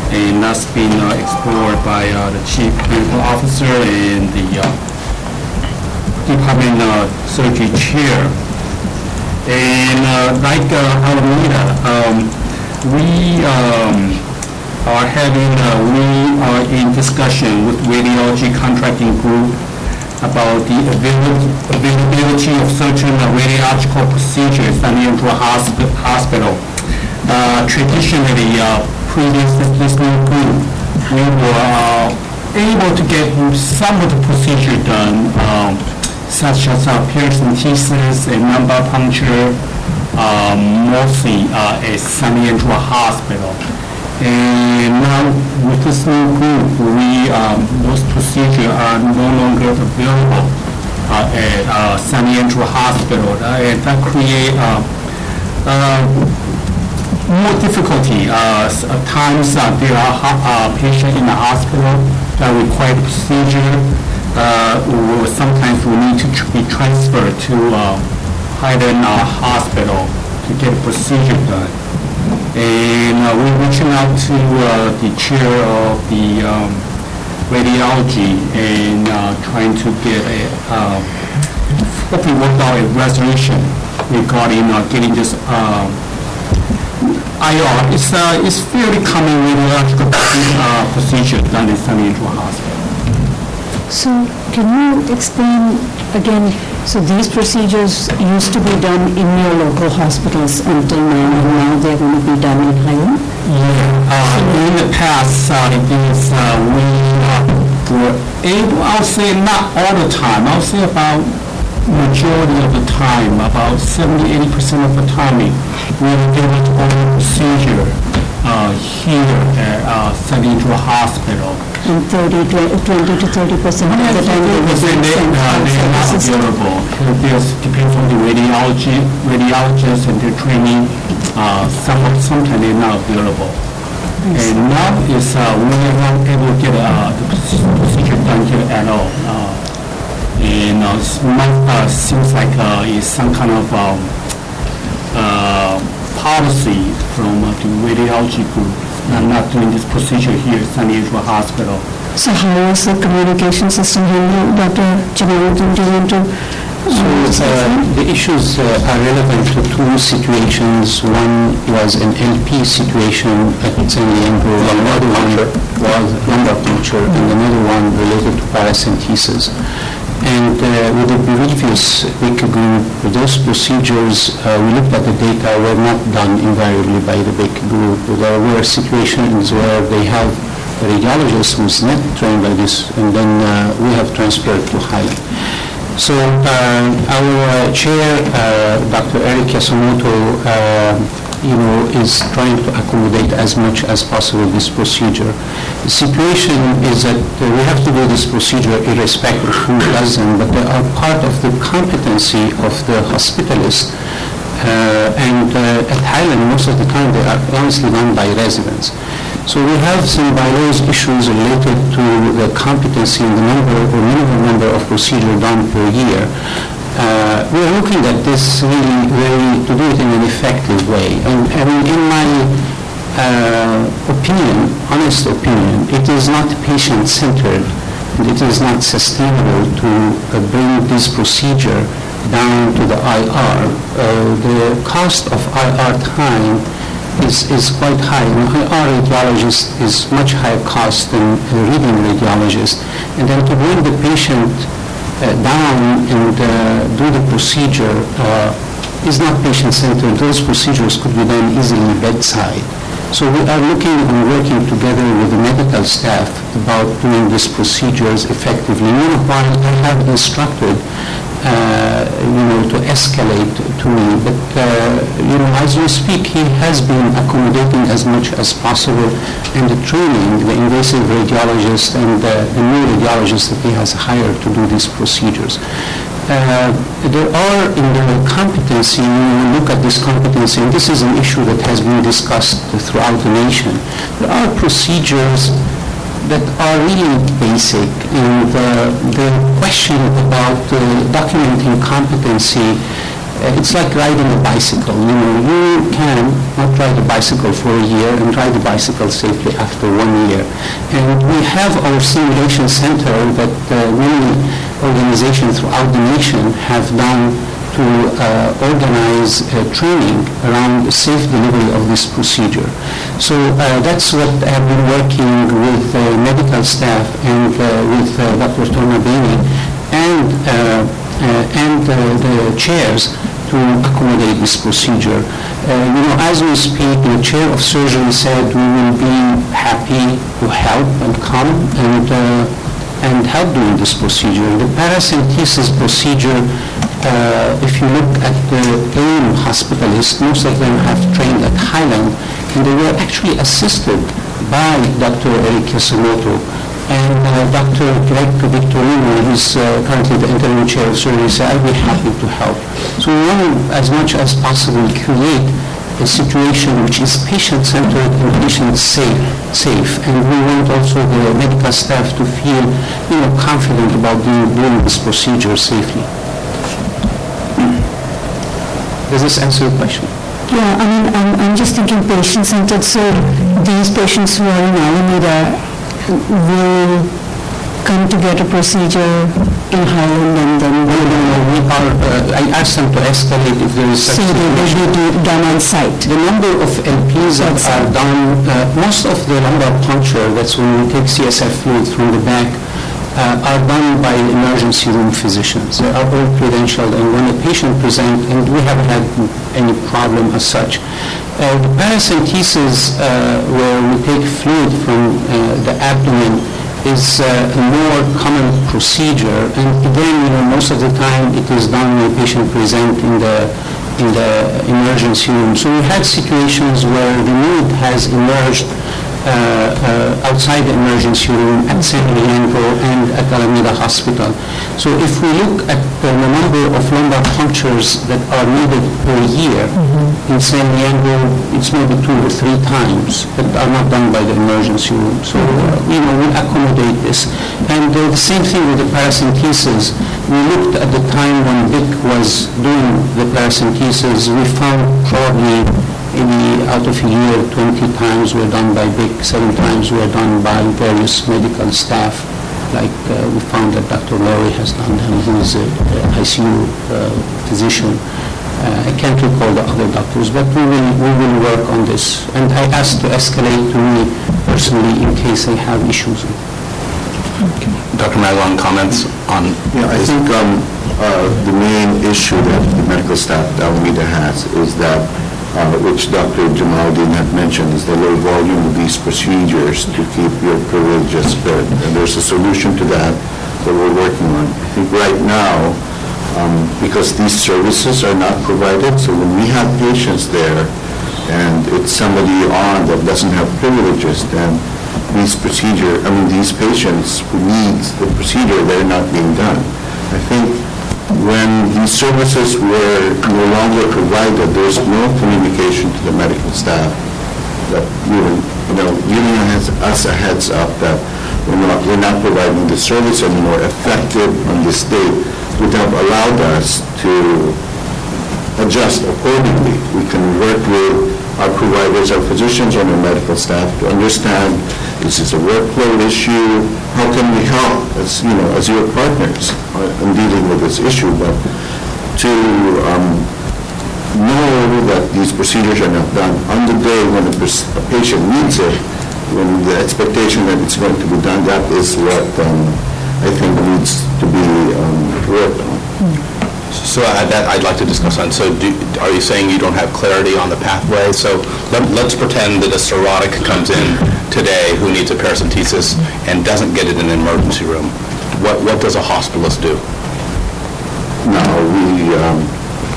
And that's been explored by the chief medical officer and the department surgery chair. And uh, like uh, Alameda, um, we um, are having, uh, we are in discussion with radiology contracting group about the availability of certain radiological procedures at the Hospital. Uh, Traditionally, uh, previous this new group, we were uh, able to get some of the procedure done, um, such as uh, paracentesis and lumbar puncture, um, mostly at San Leandro Hospital. And now with this new group, we, um, those procedures are no longer available uh, at uh, San Leandro Hospital. Uh, And that create uh, uh, more difficulty. At times, there are patients in the hospital that require procedure, uh, sometimes we need to be transferred to uh, Highland uh, Hospital to get a procedure done. And uh, we're reaching out to uh, the chair of the um, radiology and uh, trying to get a, uh, hopefully work out a resolution regarding uh, getting this um, IR. It's, uh, it's fairly common radiological procedure done in San Leandro Hospital. So can you explain again, so these procedures used to be done in your local hospitals until now, and now they're going to be done in Highland? Yeah, uh, in the past, uh, it is, uh, we uh, were able, I'll say not all the time, I'll say about majority of the time, about 70, 80 percent of the time, we were able to order procedure uh, here at uh, San Leandro Hospital. And 30, 20 to 30 percent of the time they Percent they, uh, they are not outside the system? available. It depends on the radiology, radiologists and their training. Uh, Some, sometimes they're not available. And now is, uh, we are not able to get uh, the proce- procedure done here at all. Uh, And uh, not, uh, seems like uh, it's some kind of um, uh, policy from uh, the radiology group, not not doing this procedure here at San Leandro Hospital. So how was the communication system handled, Dr. Jamaluddin, do you want to? So uh, the issues uh, are relevant to two situations. One was an LP situation at San Leandro, and another one was lumbar puncture, and another one related to paracentesis. And uh, with the previous BIC group, those procedures, uh, we looked at the data, were not done invariably by the BIC group. There were situations where they have a radiologist who's not trained by this, and then uh, we have transferred to Highland. So uh, our chair, uh, Dr. Eric Yasumoto, uh, you know, is trying to accommodate as much as possible this procedure. The situation is that uh, we have to do this procedure irrespective of who does them, but they are part of the competency of the hospitalist. Uh, and uh, at Highland, most of the time, they are honestly done by residents. So we have some bylaws issues related to the competency and the number or minimum number of procedure done per year. Uh, We are looking at this really very, to do it in an effective way. And I mean, in my uh, opinion, honest opinion, it is not patient-centered, and it is not sustainable to uh, bring this procedure down to the IR. Uh, The cost of IR time is is quite high. An IR radiologist is much higher cost than a reading radiologist. And then to bring the patient down and uh, do the procedure uh, is not patient-centered. Those procedures could be done easily bedside. So we are looking and working together with the medical staff about doing these procedures effectively. Meanwhile, I have instructed, uh, you know, to escalate to me, but, uh, you know, as we speak, he has been accommodating as much as possible and the training, the invasive radiologist and the the new radiologist that he has hired to do these procedures. Uh, There are in the competency, when we look at this competency, and this is an issue that has been discussed throughout the nation, there are procedures that are really basic, and uh, the question about uh, documenting competency, uh, it's like riding a bicycle. You know, you can not ride a bicycle for a year and ride the bicycle safely after one year. And we have our simulation center that uh, many organizations throughout the nation have done to uh, organize training around the safe delivery of this procedure. So uh, that's what I've been working with uh, medical staff and uh, with uh, Dr. Torna and, uh, uh, and the chairs to accommodate this procedure. You know, as we speak, the chair of surgery said we will be happy to help and come and and help doing this procedure. The paracentesis procedure, if you look at the AIM hospitalists, most of them have trained at Highland, and they were actually assisted by Dr. Eric Yasumoto. And uh, Dr. Greg Victorino, who's uh, currently the interim chair of surgery, said, I'd be happy to help. So we want to, as much as possible, create a situation which is patient-centered and patient-safe, safe. And we want also the medical staff to feel, you know, confident about doing, doing this procedure safely. Does this answer your question? Yeah, I mean, I'm, I'm just thinking patient-centered, so these patients who are in Alameda will come to get a procedure in Highland and then No, no, no, we are, uh, I asked them to escalate if there is such so they will be do- done on site. The number of LPs that are done, uh, most of the lumbar puncture, that's when we take CSF fluid from the back, uh, are done by emergency room physicians. They are all credentialed, and when a patient presents, and we haven't had any problem as such. Uh, The paracentesis, uh, where we take fluid from uh, the abdomen, is uh, a more common procedure, and again, you know, most of the time, it is done when a patient presents in the in the emergency room. So we had situations where the need has emerged uh, uh, outside the emergency room at San Leandro and at Alameda Hospital. So if we look at the number of lumbar punctures that are needed per year, in San Leandro, it's maybe two or three times that are not done by the emergency room. So, uh, you know, we accommodate this. And uh, the same thing with the paracentesis. We looked at the time when Vic was doing the paracentesis, we found probably maybe out of a year, 20 times were done by Vic, seven times were done by various medical staff. Like uh, we found that Dr. Lowry has done them, who is a a ICU uh, physician. Uh, I can't recall the other doctors, but we will, we will work on this. And I asked to escalate to me personally in case I have issues. Okay. Dr. Maglon, comments on? Yeah, I think um, uh, the main issue that the medical staff at Alameda has is that, uh, which Dr. Jamaluddin had mentioned, is the low volume of these procedures to keep your privileges good. And there's a solution to that that we're working on. I think right now, um, because these services are not provided, so when we have patients there and it's somebody on that doesn't have privileges, then these procedure, I mean, these patients who needs the procedure, they're not being done. I think when these services were no longer provided, there's no communication to the medical staff that, you you know, giving us us a heads up that we're not, we're not providing the service anymore effective on this date would have allowed us to adjust accordingly. We can work with our providers, our physicians, and our medical staff to understand this is a workflow issue. How can we help as, you know, as your partners in dealing with this issue? But to um, know that these procedures are not done on the day when a a patient needs it, when the expectation that it's going to be done, that is what um, I think needs to be um, worked on. So uh, that, I'd like to discuss on, so do, are you saying you don't have clarity on the pathway? So let- let's pretend that a cirrhotic comes in today who needs a paracentesis and doesn't get it in an emergency room. What, what does a hospitalist do? Now, we, um,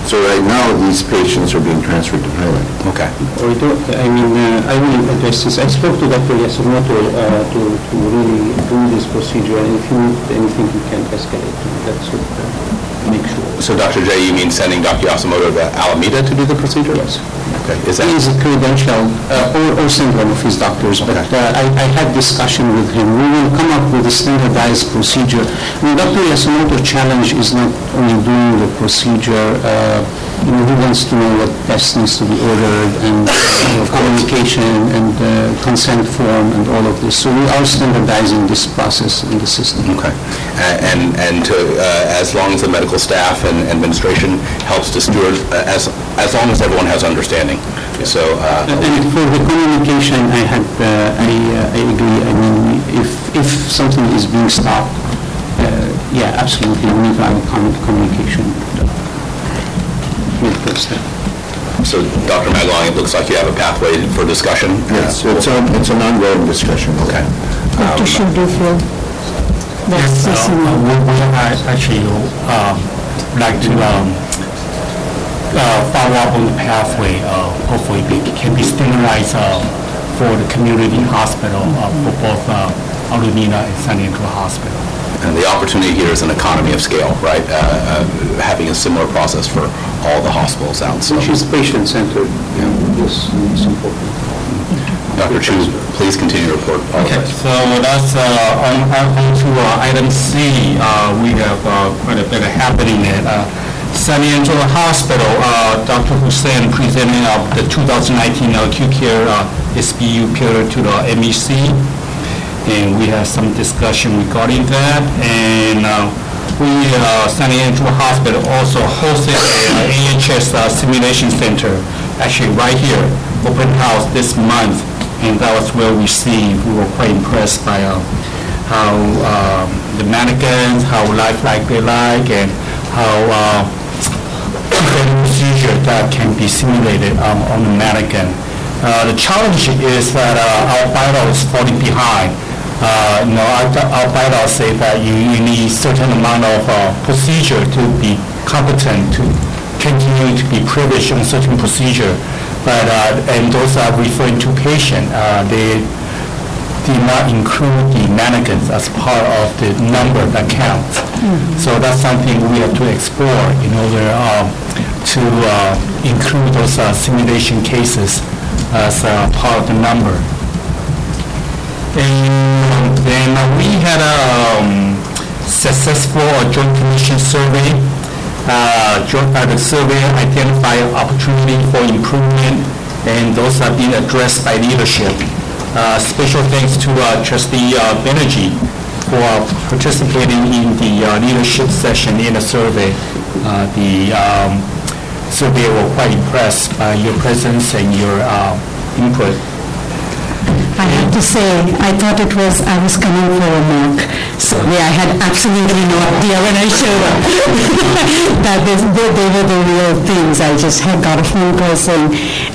so right now, these patients are being transferred to Highland. Okay. We do, I mean, uh, I will address this. I spoke to Dr. Yasumoto uh, to to really do this procedure, and if you need anything, you can escalate. to me. That's what, uh, make sure. So Dr. J, you mean sending Dr. Yasumoto to Alameda to do the procedure? Yes. Okay, is that? He is a credential, uh, or or send one of his doctors, but Okay. uh, I I had discussion with him. We will come up with a standardized procedure. I mean, Dr. Yasumoto's challenge is not only doing the procedure, uh, you know, he wants to know what test needs to be ordered, and you know, communication, and uh, consent form, and all of this. So we are standardizing this process in the system. Okay. And, and to, uh, as long as the medical staff and administration helps to steward, uh, as, as long as everyone has understanding. So, uh, And for the communication, I had, uh, I uh, I agree, I mean, if, if something is being stopped, uh, yeah, absolutely, we need to have communication. With the staff. so Dr. Maglong, it looks like you have a pathway for discussion? Yes, it's a, it's an ongoing discussion. Okay. Dr. Chu, do you feel that's Yes, uh, we we are actually um, like to um, uh, follow up on the pathway, uh, hopefully be- can be standardized uh, for the community hospital, uh, for both uh, Alameda and San Leandro Hospital. And the opportunity here is an economy of scale, right? Uh, uh, Having a similar process for all the hospitals out, so. Which is patient-centered, yes, it's important. Dr. Chu, please continue to report. Okay, so that's, uh, on, on on to uh, item C, uh, we have uh, quite a bit of happening at uh, San Leandro Hospital. Uh, Dr. Hussein presenting of the 2019 acute care uh, SBU period to the MEC, and we had some discussion regarding that, and uh, we, uh, San Leandro Hospital also hosted an AHS uh, simulation center, actually right here, open house this month, and that was well received. We were quite impressed by uh, how um, the mannequins, how lifelike they like, and how uh, procedure that can be simulated um, on the mannequin. Uh, The challenge is that uh, our bylaw is falling behind. Uh, You know, our bylaw say that you you need certain amount of uh, procedure to be competent to continue to be privileged on certain procedure. But, uh, and those are referring to patient. Uh, They did not include the mannequins as part of the number that counts. So that's something we have to explore in order um, to uh, include those uh, simulation cases as uh, part of the number. And then we had a um, successful joint commission survey. Uh, Joint, uh, the survey identified opportunity for improvement, and those are being addressed by leadership. Uh, Special thanks to uh, trustee uh, for participating in the uh, leadership session in the survey. Uh, The um, survey were quite impressed by your presence and your uh, input. I have to say, I thought it was, I was coming for a mock, so yeah, I had absolutely no idea when I showed up [laughs] that this- they they were the real things. I just had got a phone call saying,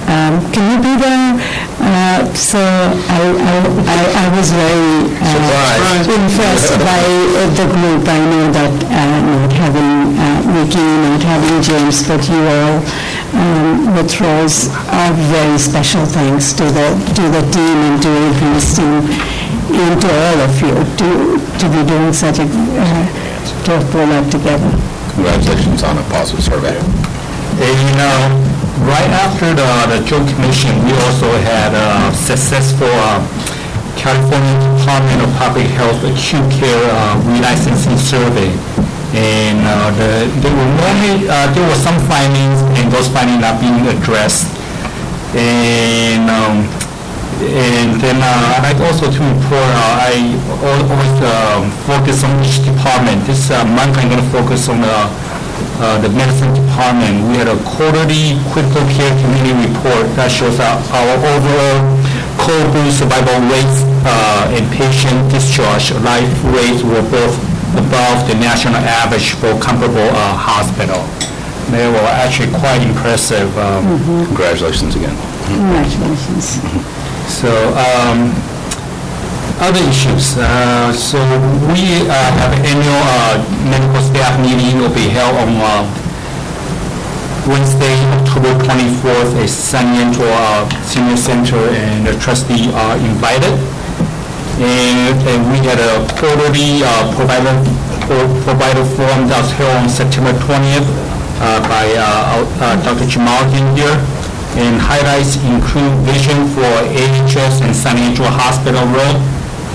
um, can you be there? Uh, So I I- I- I was very uh, impressed by uh, the group. I know that uh, not having uh, Nikki, not having James, but you all um, with roles are very special thanks to the, to the team and to Adrian's team and to all of you to, to be doing such a, uh, to have pulled that together. Congratulations on a positive survey. And know, right after the the joint commission, we also had a successful uh, California Department of Public Health acute care uh, relicensing survey. And uh, the- were normally, uh, there were some findings, and those findings are being addressed. And um, and then uh, I'd like also to report, uh, I always um, focus on each department. This uh, month, I'm going to focus on the uh, the medicine department. We had a quarterly critical care committee report that shows our our overall code blue survival rates uh, and patient discharge life rates were both above the national average for comparable uh, hospital. They were actually quite impressive. um, Congratulations again. Congratulations. so, um, other issues, uh, so we uh, have annual uh, medical staff meeting will be held on uh, Wednesday, October 24th at San Leandro uh, Senior Center, and the trustee are invited. And and we had a quarterly uh, provider, pro- provider forum that was held on September 20th uh, by uh, uh, Dr. Jamal here. And highlights include vision for AHS and San Leandro Hospital Road,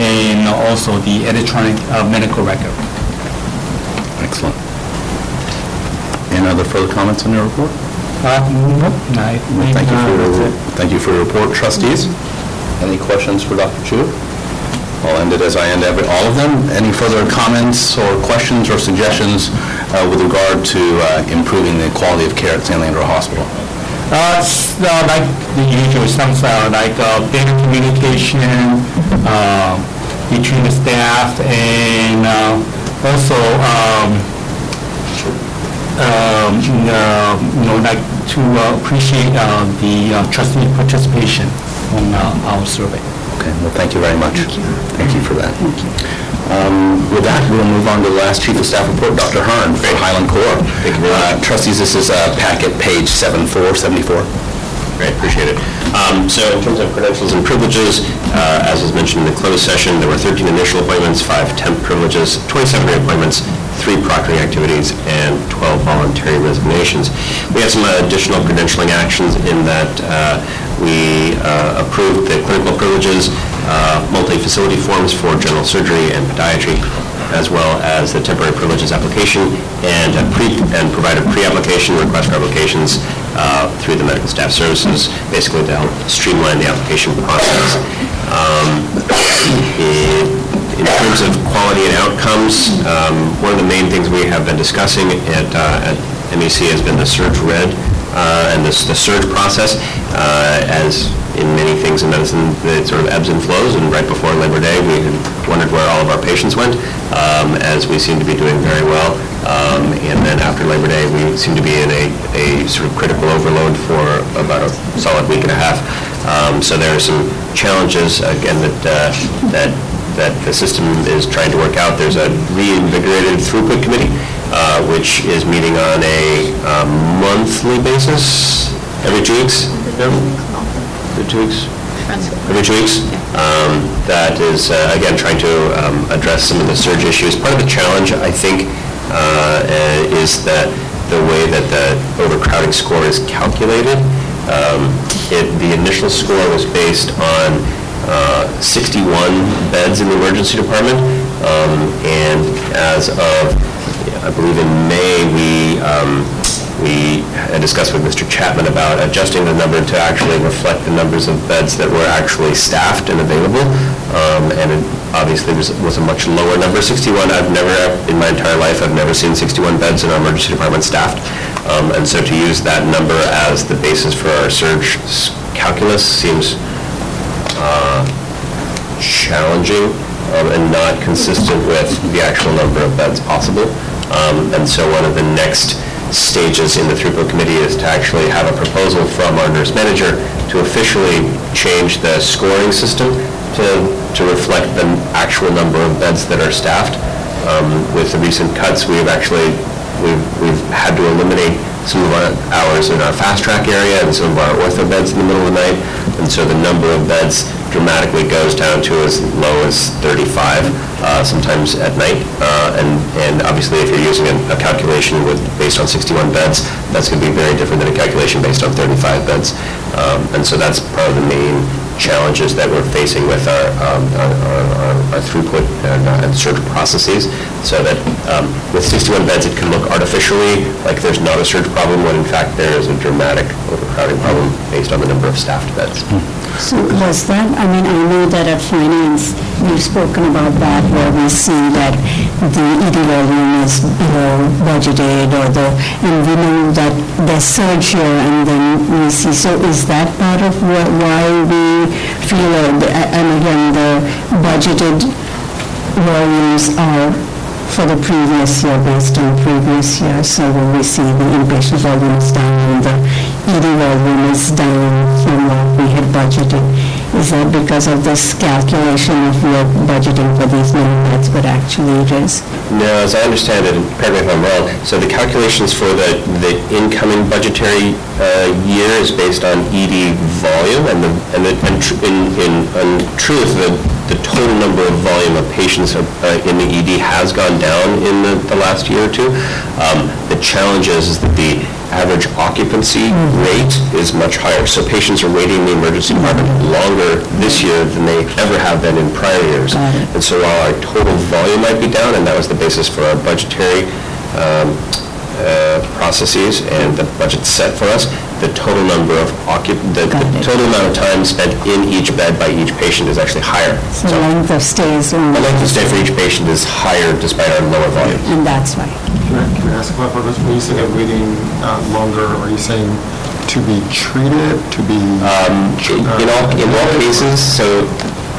and also the electronic uh, medical record. Excellent. Any other further comments on your report? Uh, Nope, I think Thank you for your, thank you for your report, trustees. Any questions for Dr. Chu? I'll end it as I end every, all of them. Any further comments or questions or suggestions uh, with regard to uh, improving the quality of care at San Leandro Hospital? Uh, s- uh, like the usual, some uh, like uh, better communication uh, between the staff and uh, also um, um, uh, you know, like to appreciate the trustee participation on our survey. Okay, well, thank you very much. Thank you. Thank you for that. Thank you. With that, we'll move on to the last Chief of Staff report, Dr. Hearn for Highland Corps. Thank you very much. Trustees, this is uh, packet page 7474. Great, appreciate it. Um, So in terms of credentials and privileges, uh, as was mentioned in the closed session, there were 13 initial appointments, five temp privileges, 27 reappointments, three proctoring activities, and 12 voluntary resignations. We had some additional credentialing actions in that uh, we uh, approved the clinical privileges, uh, multi-facility forms for general surgery and podiatry, as well as the temporary privileges application and pre, and provide a pre-application request for applications uh, through the medical staff services, basically to help streamline the application process. Um, i- In terms of quality and outcomes, um, one of the main things we have been discussing at uh, at MEC has been the surge red uh, and this- the surge process. Uh, As in many things in medicine, it sort of ebbs and flows, and right before Labor Day, we had wondered where all of our patients went, um, as we seem to be doing very well. Um, And then after Labor Day, we seem to be in a a sort of critical overload for about a solid week and a half. Um, So there are some challenges, again, that uh, that that the system is trying to work out. There's a reinvigorated throughput committee, uh, which is meeting on a um, monthly basis, every two weeks? Every two weeks? Every two weeks? Um, That is, uh, again, trying to um, address some of the surge issues. Part of the challenge, I think, uh, uh, is that the way that the overcrowding score is calculated, um, it, the initial score was based on uh, 61 beds in the emergency department, um, and as of, I believe in May, we, um, we discussed with Mr. Chapman about adjusting the number to actually reflect the numbers of beds that were actually staffed and available, um, and it obviously was was a much lower number, 61. I've never, in my entire life, I've never seen 61 beds in our emergency department staffed, Um, and so to use that number as the basis for our surge calculus seems uh, challenging um, and not consistent with the actual number of beds possible. Um, And so one of the next stages in the throughput committee is to actually have a proposal from our nurse manager to officially change the scoring system to, to reflect the actual number of beds that are staffed. Um, With the recent cuts, we've actually, we've, we've had to eliminate some of our hours in our fast track area and some of our ortho beds in the middle of the night. And so the number of beds dramatically goes down to as low as 35. uh, sometimes at night. Uh, And, and obviously, if you're using a a calculation with, based on 61 beds, that's going to be very different than a calculation based on 35 beds. Um, And so that's part of the main challenges that we're facing with our um, our- our- our- throughput and uh, and surge processes, so that um, with 61 beds, it can look artificially like there's not a surge problem, when in fact there is a dramatic overcrowding problem based on the number of staffed beds. So was that, I mean, I know that at finance, we've spoken about that, where we see that the ED volume is below budgeted, or the, and we know that there's surge here, and then we see, so is that part of wh- why we feel, and again, the budgeted volumes are for the previous year, based on previous year, so when we see the inpatient volume is down and the ED volume is down from what we had budgeted, is that because of this calculation of your budgeting for these many beds, but actually it is? No, as I understand it, and correct me if I'm wrong, so the calculations for the, the incoming budgetary uh, year is based on ED volume, and the, and the, and tr- in, in in truth, the, the total number of volume of patients uh, in the ED has gone down in the, the last year or two. Um, The challenge is, is that the average occupancy rate is much higher, so patients are waiting in the emergency department longer this year than they ever have been in prior years. And so while our total volume might be down, and that was the basis for our budgetary um, uh, processes and the budget set for us, the total number of occup, the the total amount of time spent in each bed by each patient is actually higher. So length of stay is The length of stay for each patient is higher despite our lower volume. and that's why. Can I, can I ask a clarifying question? When you say that waiting uh, longer, are you saying to be treated, to be? In all, in all cases, so,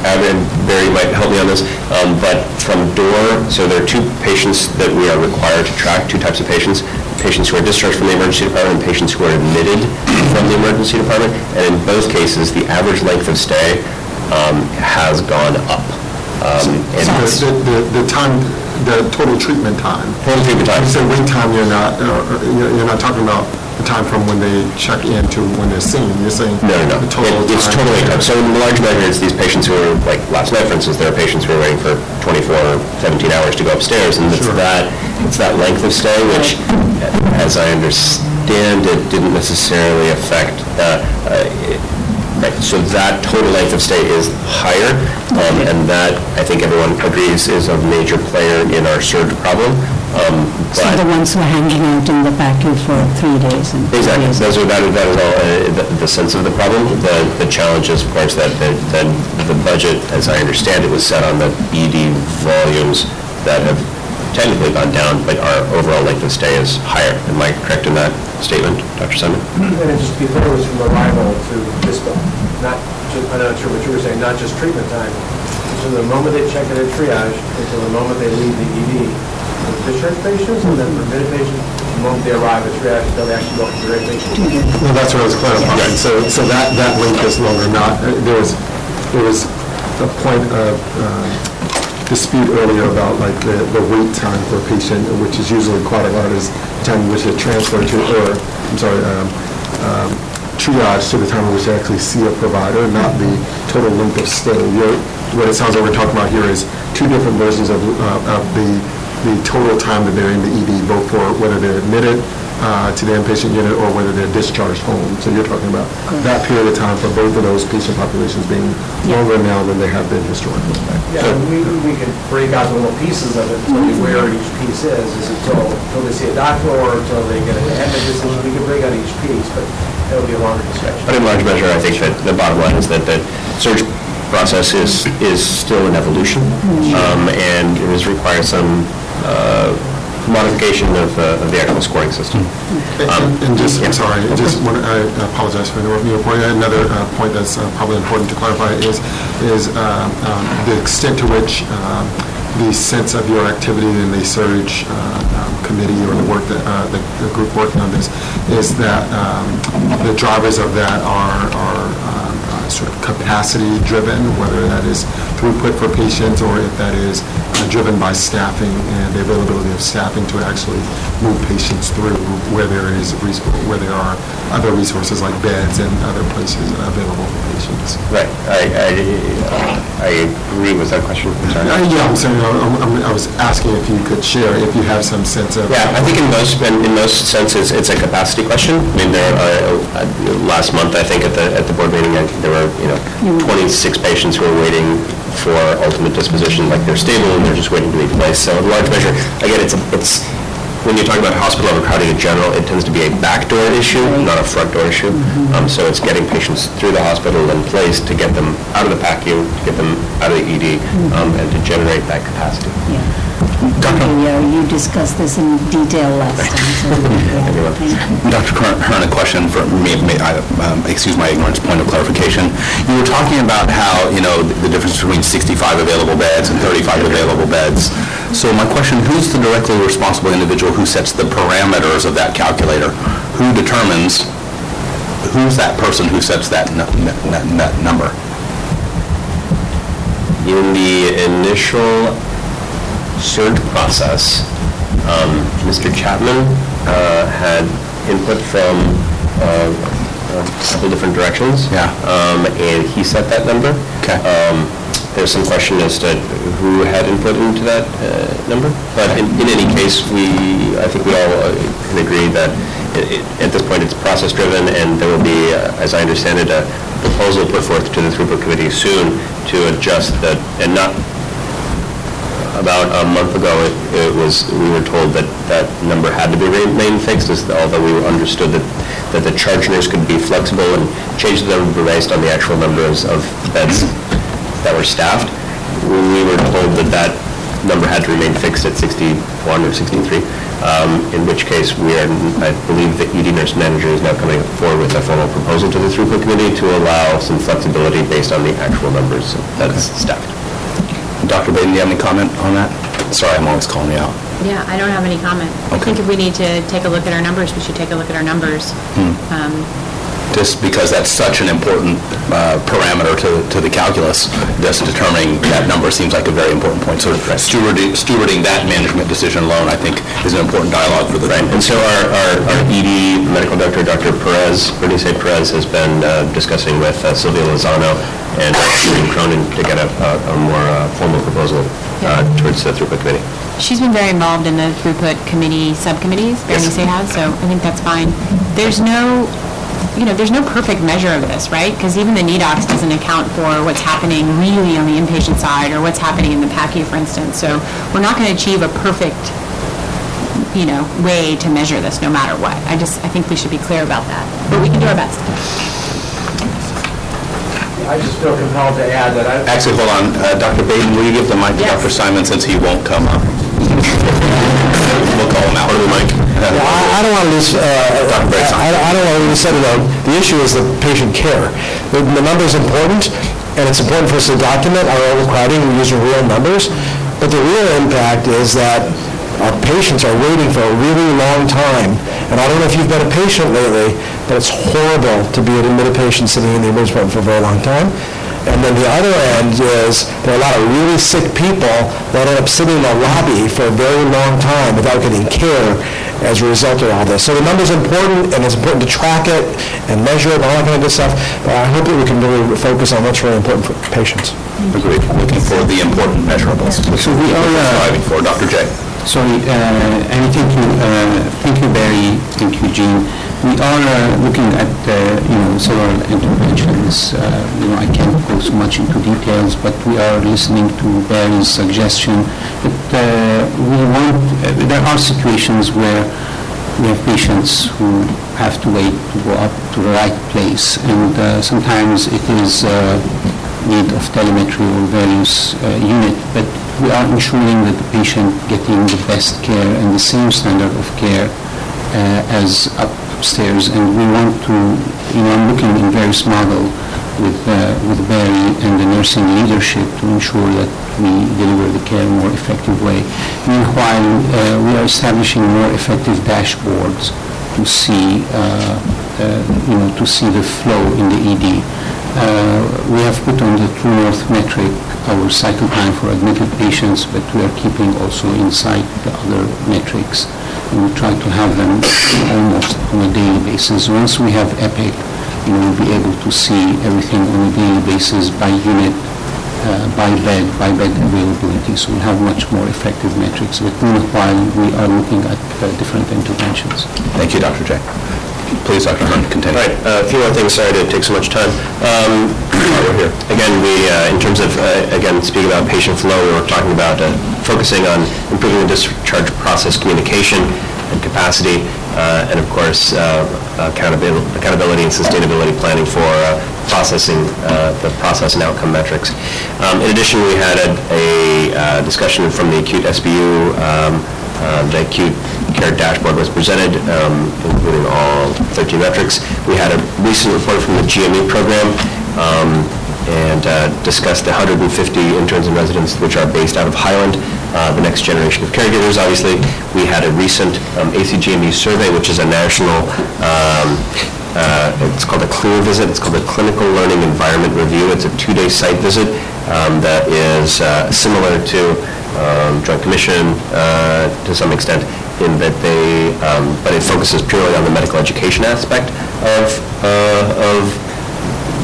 Evan, Barry might help me on this, um, but from door, so there are two patients that we are required to track, two types of patients, patients who are discharged from the emergency department and patients who are admitted from the emergency department, and in both cases, the average length of stay um, has gone up. Um, and The, the- the time, the total treatment time? Total treatment time. You said wait time, you're not, uh, uh, you're you're not talking about the time from when they check in to when they're seen, you're saying? No, no, no. the total It- It's time. total wait time. So in large measure, it's these patients who are, like, last night, for instance, there are patients who are waiting for 24 or 17 hours to go upstairs, and it's Sure. that, it's that length of stay, which, as I understand it, didn't necessarily affect, uh, uh, it- right, so that total length of stay is higher, um, and that, I think everyone agrees, is a major player in our surge problem. Um, So the ones who are hanging out in the PACU for three days and... four Exactly, days. those are, that is, that is all, uh, the- the sense of the problem. The, the challenge is, of course, that, that that the budget, as I understand it, was set on the ED volumes that have technically gone down, but our overall length of stay is higher. Am I correct in that statement, Dr. Simon? And just to be clear, it was from arrival to dispo, not, ju- I'm not sure what you were saying, not just treatment time. So the moment they check in at triage until the moment they leave the ED, for discharge patients, and then for admitted patients, the moment they arrive at triage until they actually go to the patient. No, that's what I was clarifying. So, so that, that link is longer not, uh, there was, there was a point of uh, dispute earlier about like the, the wait time for a patient, which is usually quite a lot, is the time in which they transfer to, or, I'm sorry, um, um, triage to the time in which they actually see a provider, not the total length of stay. You're- What it sounds like we're talking about here is two different versions of, uh, of the, the total time that they're in the ED, both for whether they're admitted uh, to the inpatient unit or whether they're discharged home. So you're talking about that period of time for both of those patient populations being longer now than they have been historically. Yeah, and we, we could break out the little pieces of it, tell you where each piece is, is it until, until they see a doctor or until they get an admit decision, we can break out each piece, but it'll be a longer discussion. But in large measure, I think that the bottom line is that the surge process is, is still an evolution, um, and it has required some modification of uh, of the actual scoring system. Um, And and just, I'm sorry, just, want- I apologize for interrupting you. Point- Another uh, point that's uh, probably important to clarify is, is um, um, the extent to which um, the sense of your activity in the surge uh, um, committee or the work that, uh, the the group working on this, is that um, the drivers of that are, are um, uh, sort of capacity driven, whether that is throughput for patients or if that is uh, driven by staffing and the availability of staffing to actually move patients through where there is, where there are other resources like beds and other places available for patients. Right, I, I, I agree with that question. Sorry. Uh, Yeah, I'm sorry. I'm- I'm- was asking if you could share, if you have some sense of... Yeah, I think in most, in in most senses, it's a capacity question. I mean, there, uh, uh, last month, I think, at the, at the board meeting, I- there were, you know, 26 patients who were waiting for ultimate disposition, like they're stable and they're just waiting to be placed. So in large measure, again, it's, a- it's, when you talk about hospital overcrowding in general, it tends to be a backdoor issue, not a front door issue. Um, So it's getting patients through the hospital and placed to get them out of the PACU, to get them out of the ED, um, and to generate that capacity. Yeah, you discussed this in detail last time, so, yeah, thank you. Dr. Kern, Hearn, a question for me, may I, um, excuse my ignorance, point of clarification. You were talking about how, you know, the difference between 65 available beds and 35 available beds. So my question, who's the directly responsible individual who sets the parameters of that calculator? Who determines, who's that person who sets that, nu- nu- nu- that number? In the initial surge process, um, Mr. Chapman uh, had input from uh, a couple different directions. Yeah. Um, And he set that number. Okay. Um, There's some question as to who had input into that uh, number. But in in any case, we, I think we all uh, can agree that i- i- at this point, it's process-driven, and there will be, uh, as I understand it, a proposal put forth to the throughput committee soon to adjust that, and not about a month ago, it- it was, we were told that that number had to be remain fixed, as- although we understood that, that the charge nurse could be flexible and change the number based on the actual numbers of beds that were staffed. We were told that that number had to remain fixed at 61 or 63, um, in which case we are, I believe the ED nurse manager is now coming forward with a formal proposal to the throughput committee to allow some flexibility based on the actual numbers that's staffed. Dr. Baden, do you have any comment on that? Sorry, I'm always calling you out. Yeah, I don't have any comment. I Okay. think if we need to take a look at our numbers, we should take a look at our numbers. Um, just because that's such an important uh, parameter to, to the calculus, just determining that number seems like a very important point. So stewarding, stewarding that management decision alone, I think, is an important dialogue for the... Right, and so our, our our ED medical director, Dr. Perez, Bernice Perez, has been uh, discussing with uh, Sylvia Lozano and Shireen Cronin to get a, a a more uh, formal proposal uh, towards the throughput committee. She's been very involved in the throughput committee subcommittees, Bernice has, so I think that's fine. There's no, you know, there's no perfect measure of this, right? Because even the NEDOCS doesn't account for what's happening really on the inpatient side or what's happening in the PACU, for instance. So we're not going to achieve a perfect, you know, way to measure this, no matter what. I just, I think we should be clear about that. But we can do our best. I just feel compelled to add that I, Actually, hold on, Uh, Dr. Baden, will you give the mic to Dr. Simon since he won't come up? [laughs] We'll call him out. Put the mic. Yeah, I I don't want to lose, uh, I I don't want to lose sight of the, the issue is the patient care. The the number's important, and it's important for us to document our overcrowding, we're using real numbers, but the real impact is that our patients are waiting for a really long time, and I don't know if you've been a patient lately, but it's horrible to be an admitted patient sitting in the emergency room for a very long time. And then the other end is, there are a lot of really sick people that end up sitting in the lobby for a very long time without getting care as a result of all this. So the number's important, and it's important to track it and measure it and all that kind of good stuff, but I hope that we can really focus on what's really important for patients. Agreed, looking for the important measurables. So we are, uh, Striving for, Dr. J. Sorry, uh, and thank you, uh, thank you, Barry, thank you, Jean. We are uh, looking at, uh, you know, several interventions. Uh, You know, I can't go so much into details, but we are listening to various suggestions. But we want, there are situations where we have patients who have to wait to go up to the right place, and uh, sometimes it is uh, need of telemetry or various uh, unit, but we are ensuring that the patient getting the best care and the same standard of care as upstairs, and we want to, you know, I'm looking in various model with, uh, with Barry and the nursing leadership to ensure that we deliver the care in a more effective way. Meanwhile, uh, we are establishing more effective dashboards to see, uh, uh, you know, to see the flow in the ED. Uh, We have put on the True North metric our cycle time for admitted patients, but we are keeping also inside the other metrics. We try to have them almost on a daily basis. Once we have Epic, you we'll be able to see everything on a daily basis by unit, uh, by bed, by bed availability, so we'll have much more effective metrics. But meanwhile, we are looking at uh, different interventions. Thank you, Dr. J. Please, Dr. Hearn, continue. All right, uh, a few more things, sorry to take so much time. Um, We're here. Again, we, uh, in terms of, uh, again, speaking about patient flow, we were talking about uh, focusing on improving the discharge process communication and capacity, uh, and of course, uh, accountabil- accountability and sustainability planning for uh, processing, uh, the process and outcome metrics. Um, In addition, we had a a, uh, discussion from the acute SBU um, The acute care dashboard was presented, um, including all 13 metrics. We had a recent report from the GME program um, and uh, discussed the 150 interns and residents which are based out of Highland, uh, the next generation of caregivers, obviously. We had a recent um, ACGME survey, which is a national, um, uh, it's called a CLEAR visit, it's called a Clinical Learning Environment Review. It's a two-day site visit um, that is uh, similar to um, Joint Commission uh, to some extent in that they, um, but it focuses purely on the medical education aspect of, uh, of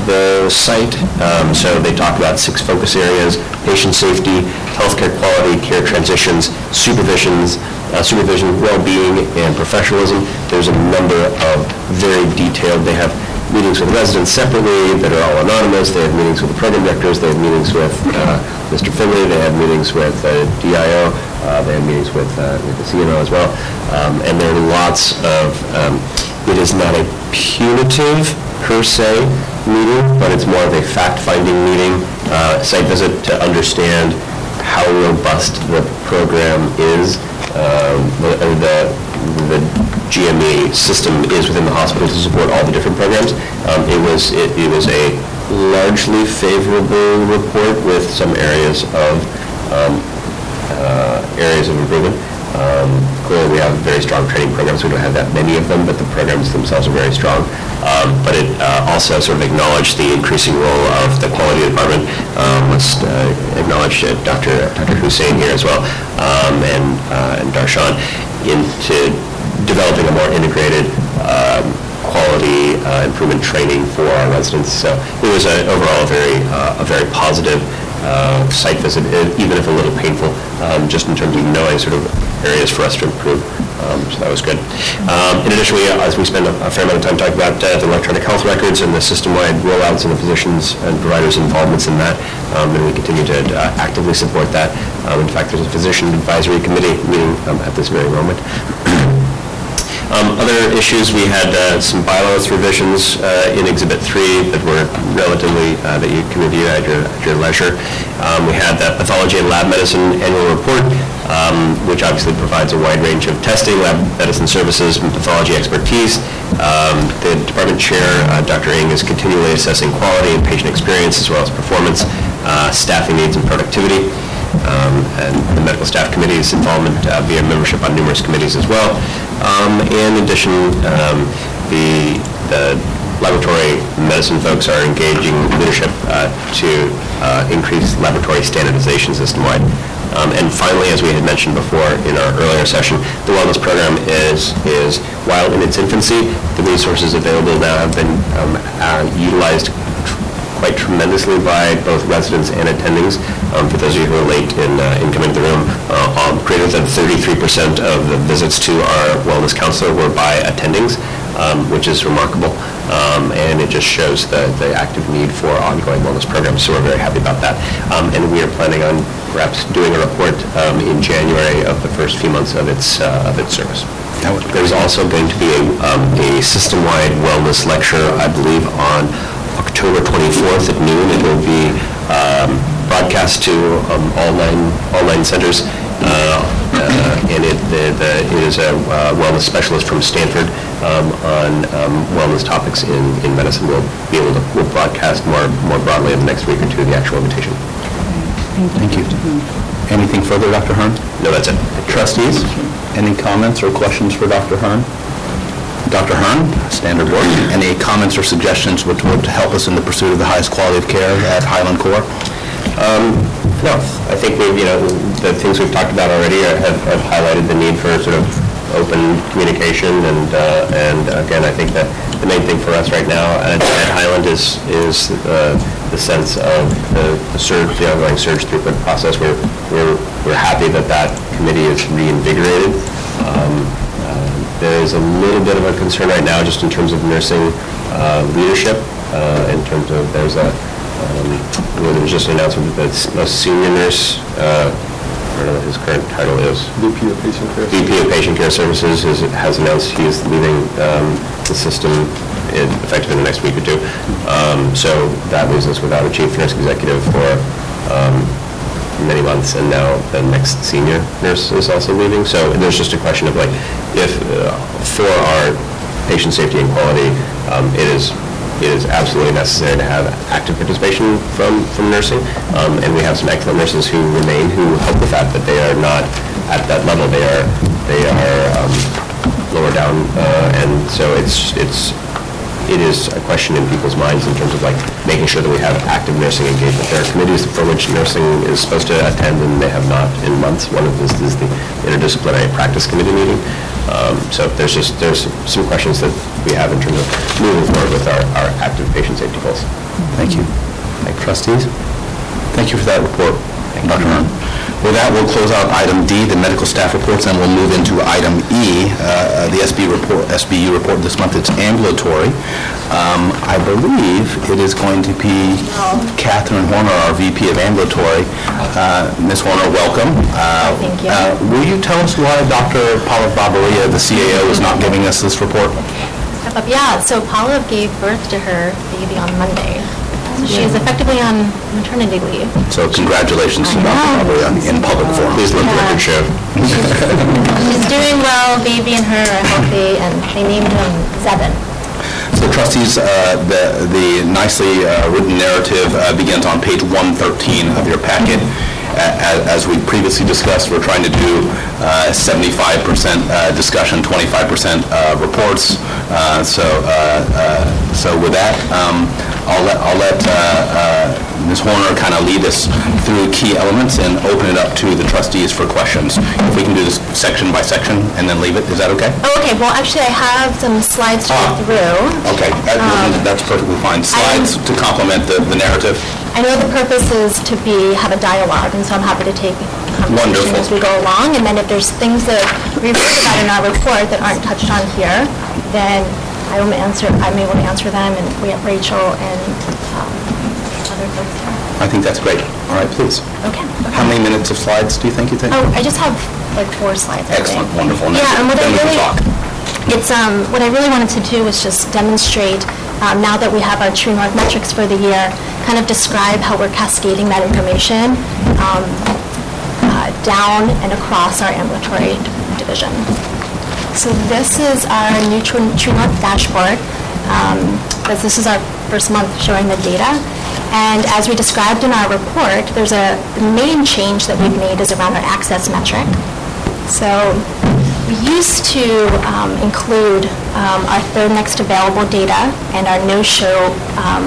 the site. Um, So they talk about six focus areas, patient safety, healthcare quality, care transitions, supervisions, uh, supervision, well-being, and professionalism. There's a number of very detailed, they have meetings with residents separately that are all anonymous, they have meetings with the program directors, they have meetings with uh, Mr. Finley, they have meetings with uh, DIO, uh, they have meetings with uh, with the CNO as well, Um, and there are lots of, um, it is not a punitive per se meeting, but it's more of a fact-finding meeting, uh, site visit to understand how robust the program is, um, the the- the GME system is within the hospital to support all the different programs. Um, It was, it it was a largely favorable report with some areas of, um, areas of improvement. Um, Clearly, we have very strong training programs, we don't have that many of them, but the programs themselves are very strong. Um, But it uh, also sort of acknowledged the increasing role of the quality department. Um, Let's uh, acknowledge uh, Dr. Dr. Hussein here as well, um, and uh, and Darshan, into developing a more integrated um, quality uh, improvement training for our residents. So it was a- overall a very, uh, a very positive uh, site visit, even if a little painful, um, just in terms of knowing sort of areas for us to improve. Um, So that was good. Um, In addition, we, as we spend a a fair amount of time talking about uh, the electronic health records and the system-wide rollouts and the physicians and providers' involvements in that, um, and we continue to uh, actively support that. Um, In fact, there's a physician advisory committee meeting at this very moment. Um, Other issues, we had uh, some bylaws revisions uh, in Exhibit 3 that were relatively, uh, that you can review at your at your leisure. Um, We had the pathology and lab medicine annual report, um, which obviously provides a wide range of testing, lab medicine services, and pathology expertise. Um, The department chair, uh, Dr. Ing, is continually assessing quality and patient experience as well as performance, uh, staffing needs, and productivity um, and the medical staff committee's involvement uh, via membership on numerous committees as well. Um, In addition, um, the the laboratory medicine folks are engaging leadership uh, to uh, increase laboratory standardization system-wide. Um, And finally, as we had mentioned before in our earlier session, the wellness program is, is while in its infancy, the resources available now have been um, uh, utilized quite tremendously by both residents and attendings. Um, For those of you who are late in uh, in coming to the room, uh, um, greater than 33% of the visits to our wellness counselor were by attendings, um, which is remarkable, Um, and it just shows the the active need for ongoing wellness programs, so we're very happy about that. Um, And we are planning on perhaps doing a report um, in January of the first few months of its uh, of its service. There's also going to be a um, a system-wide wellness lecture, I believe, on October 24th at noon. It will be um, broadcast to um, all nine, all nine centers. Uh, uh, And it the- the- it is a uh, wellness specialist from Stanford um, on um, wellness topics in in medicine. We'll be able to, we'll broadcast more more broadly in the next week or two, the actual invitation. Thank you. Anything further, Dr. Hearn? No, that's it. Trustees, any comments or questions for Dr. Hearn? Dr. Hearn, standard work. Any comments or suggestions which would help us in the pursuit of the highest quality of care at Highland Core? No, I think we, you know, the things we've talked about already have have highlighted the need for sort of open communication, and, uh, and again, I think that the main thing for us right now at at Highland is, is uh, the sense of the the surge, the ongoing surge throughput process. We're, we're, we're happy that that committee is reinvigorated. Um, There is a little bit of a concern right now, just in terms of nursing uh, leadership, uh, in terms of, there's a, um, there was just an announcement that a senior nurse, uh, I don't know what his current title is. VP of Patient Care. VP of Patient Care Services has has announced he is leaving um, the system in- effective in the next week or two. Um, So that leaves us without a chief nurse executive for um, many months, and now the next senior nurse is also leaving. So there's just a question of like, if, uh, for our patient safety and quality, um, it is, it is absolutely necessary to have active participation from, from nursing. Um, And we have some excellent nurses who remain, who help with that, but they are not at that level. They are, they are um, lower down, uh, and so it's, it's, it is a question in people's minds in terms of like making sure that we have active nursing engagement. There are committees for which nursing is supposed to attend and they have not in months. One of this is the interdisciplinary practice committee meeting. Um, So there's just, there's some questions that we have in terms of moving forward with our, our active patient safety goals. Thank you. Like trustees? Thank you for that report, Dr. Hearn. With that, we'll close out item D, the medical staff reports, and we'll move into item E, uh, the SB report, SBU report this month. It's ambulatory. Um, I believe it is going to be Catherine Horner, our VP of ambulatory. Uh, Ms. Horner, welcome. Thank you. Will you tell us why Dr. Paula Barbaria, the CAO, is not giving us this report? Yeah, so Paula gave birth to her baby on Monday. So she is effectively on maternity leave. So congratulations to Dr. Barbaria in public forum. Please let the record show. She's doing well, baby and her are healthy, and they named him Zebin. So trustees, uh, the the nicely uh, written narrative uh, begins on page 113 of your packet. As we previously discussed, we're trying to do uh, 75% uh, discussion, 25% uh, reports. Uh, So uh, uh, so with that, um, I'll let I'll let uh, uh, Ms. Horner kind of lead us through key elements and open it up to the trustees for questions. If we can do this section by section and then leave it, is that okay? Oh, okay, well, actually, I have some slides to Ah. go through. Okay, that- that's perfectly fine. Slides to complement the the narrative. I know the purpose is to be, have a dialogue, and so I'm happy to take conversation Wonderful. as we go along, and then if there's things that we wrote about in our report that aren't touched on here, then I will answer, I'm able to answer them, and we have Rachel and um, other folks here. I think that's great. All right, please. Okay. How many minutes of slides do you think you take? Oh, I just have like four slides. Excellent, wonderful. Now, Yeah, and what I really, it's, um, what I really wanted to do was just demonstrate, um, now that we have our True North metrics for the year, kind of describe how we're cascading that information, um, uh, down and across our ambulatory division. So this is our new True True North dashboard. Um, This is our first month showing the data. And as we described in our report, there's a, the main change that we've made is around our access metric. So we used to um, include um, our third next available data and our no-show um,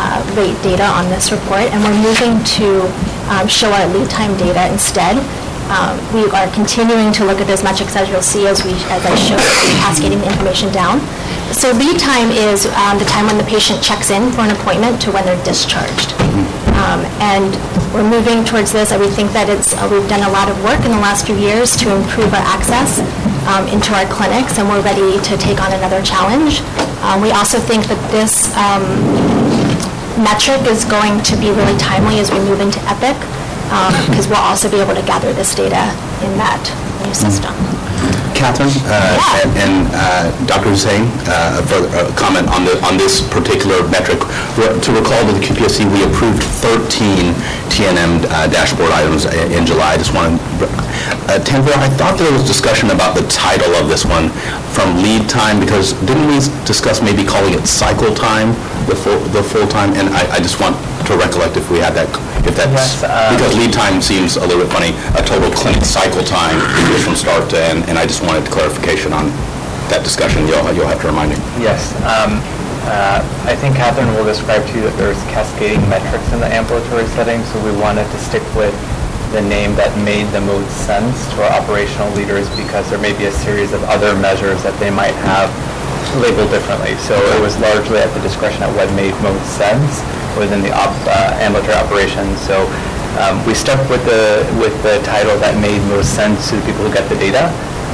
uh, rate data on this report, and we're moving to um, show our lead time data instead. Um, We are continuing to look at those metrics, as you'll see, as we, as I show, cascading the information down. So lead time is um, the time when the patient checks in for an appointment to when they're discharged. Um, And we're moving towards this, we think that it's, uh, we've done a lot of work in the last few years to improve our access um, into our clinics, and we're ready to take on another challenge. Um, We also think that this um, metric is going to be really timely as we move into Epic, because we'll also be able to gather this data in that new system. Catherine, uh, and- and uh, Dr. Hussein, uh, a further uh, comment on the, on this particular metric. To recall to the QPSC, we approved 13 TNM dashboard items i- in July. I just want to, Tanvir, I thought there was discussion about the title of this one from lead time, because didn't we discuss maybe calling it cycle time, the full, the full time? And I, I just want to recollect if we had that, if that's, Yes, uh, because lead time seems a little bit funny, a total clinic cycle time is from start to end, and I just wanted clarification on that discussion, you'll, you'll have to remind me. Yes. um, uh, I think Catherine will describe to you that there's cascading metrics in the ambulatory setting, so we wanted to stick with the name that made the most sense to our operational leaders because there may be a series of other measures that they might have labeled differently. So it was largely at the discretion of what made most sense within the op- uh, ambulatory operations. So um, we stuck with the, with the title that made most sense to the people who get the data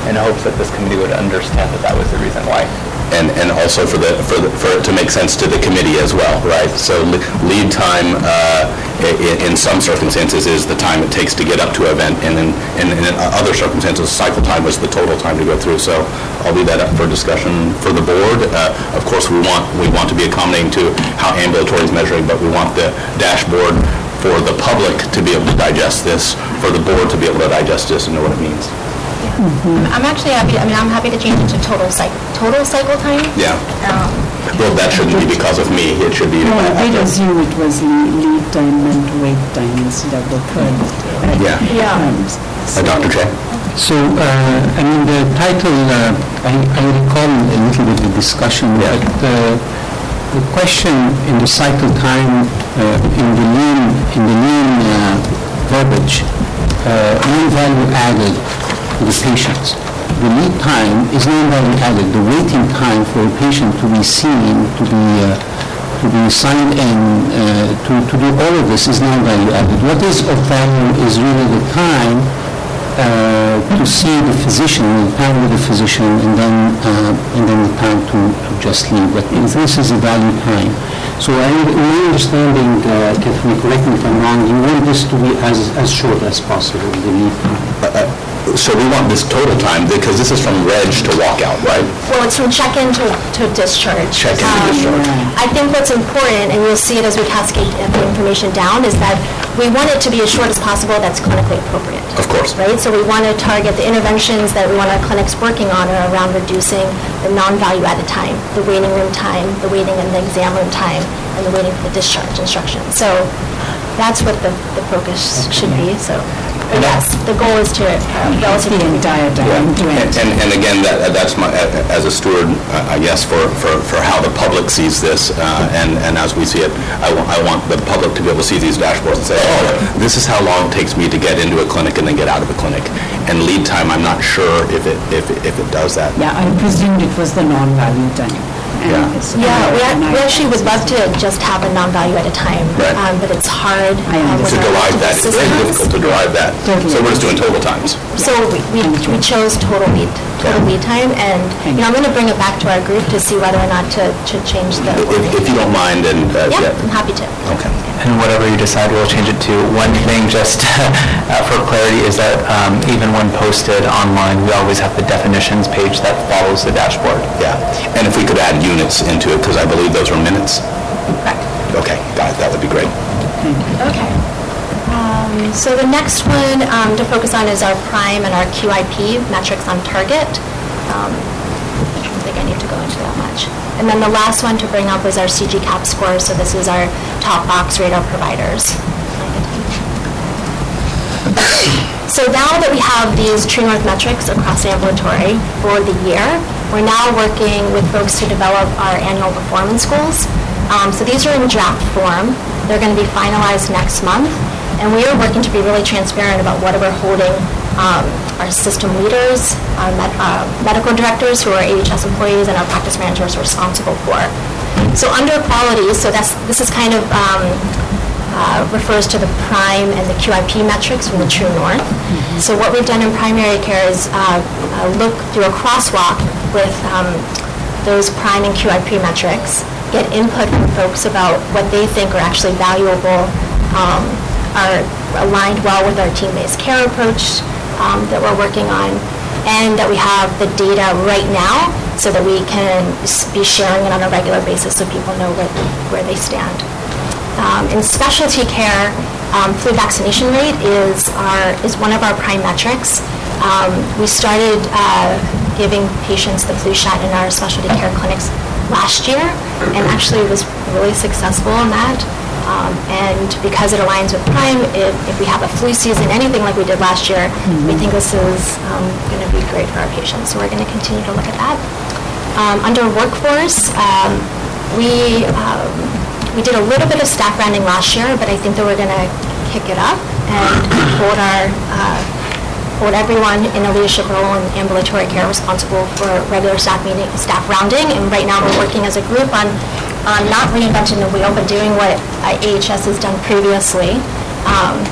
in hopes that this committee would understand that that was the reason why. and, and also for the, for the, for it to make sense to the committee as well, right? So lead time, uh, i- i- in some circumstances is the time it takes to get up to an event, and in, and in other circumstances, cycle time was the total time to go through. So I'll leave that up for discussion for the board. Uh, Of course, we want, we want to be accommodating to how ambulatory is measuring, but we want the dashboard for the public to be able to digest this, for the board to be able to digest this and know what it means. I'm actually happy, I mean, I'm happy to change it to total cycle, total cycle time. Yeah. Um, Well, that shouldn't be because of me, it should be... No, I did assume it was lead time and wait time instead of the third. Yeah. Yeah. times. Uh, Dr. Che? So, uh, I mean, the title, uh, I I recall a little bit the discussion, but uh, the question in the cycle time, uh, in the lean, in the lean uh, verbiage, uh, no value added to the patients. The lead time is no value added. The waiting time for a patient to be seen, to be uh, to be signed in, uh, to to do all of this is no value added. What is of value is really the time uh, to see the physician, the time with the physician, and then, uh, and then the time to, to just leave. But this is a value time. So I, in my understanding, uh, Catherine, correct me if I'm wrong, you want this to be as, as short as possible, the lead time. So we want this total time, because this is from reg to walkout, right? Well, it's from check-in to, to discharge. Check-in to Um, discharge. I think what's important, and you'll see it as we cascade the information down, is that we want it to be as short as possible that's clinically appropriate. Of course. Right? So we want to target the interventions that we want our clinics working on are around reducing the non-value added time, the waiting room time, the waiting in the exam room time, and the waiting for the discharge instruction. So that's what the, the focus should be, so. But yes, the goal is to uh, relatively... The entire time to And, and and again, that, that's my, as a steward, uh, I guess, for, for, for how the public sees this, uh, and, and as we see it, I want, I want the public to be able to see these dashboards and say, oh, this is how long it takes me to get into a clinic and then get out of a clinic. And lead time, I'm not sure if it, if, if it does that. Yeah, I presumed it was the non-value time. And Yeah. Yeah, we ac- we actually would love to just have a non-value at a time, Right. um, but it's hard. I um, with To our derive that, it's very systems. difficult to derive that. So we're just doing total times. So we, we we chose total lead, total lead time, and, you know, I'm going to bring it back to our group to see whether or not to, to change the... If, if you don't mind, and, uh, Yeah, yeah. I'm happy to. Okay. And whatever you decide, we'll change it to. One thing, just [laughs] uh, for clarity, is that um, even when posted online, we always have the definitions page that follows the dashboard. Yeah, and if we could add units into it, because I believe those were minutes. Correct. Okay, got it, that would be great. Okay. Um, So the next one um, to focus on is our prime and our QIP, metrics on target. Um, I don't think I need to go into that much. And then the last one to bring up was our CG CAHPS score, so this is our top box radar providers. So now that we have these True North metrics across the ambulatory for the year, we're now working with folks to develop our annual performance goals. Um, So these are in draft form. They're going to be finalized next month. And we are working to be really transparent about what we're holding um, our system leaders, our med- uh, medical directors who are AHS employees, and our practice managers responsible for. So under quality, so that's, this is kind of um, uh, refers to the prime and the QIP metrics from the True North. So what we've done in primary care is uh, uh, look through a crosswalk with um, those prime and QIP metrics, get input from folks about what they think are actually valuable, um, are aligned well with our team-based care approach um, that we're working on, and that we have the data right now so that we can be sharing it on a regular basis so people know where, where they stand. Um, In specialty care, um, flu vaccination rate is our, is one of our prime metrics. Um, We started uh, giving patients the flu shot in our specialty care clinics last year, and actually was really successful in that. Um, And because it aligns with prime, if if we have a flu season, anything like we did last year, we think this is going to be great for our patients, so we're going to continue to look at that. Um, Under workforce, um, we, um, we did a little bit of staff rounding last year, but I think that we're going to kick it up and hold our, uh, hold everyone in a leadership role in ambulatory care responsible for regular staff meeting, staff rounding. And right now, we're working as a group on, on not reinventing the wheel, but doing what uh, AHS has done previously. Um,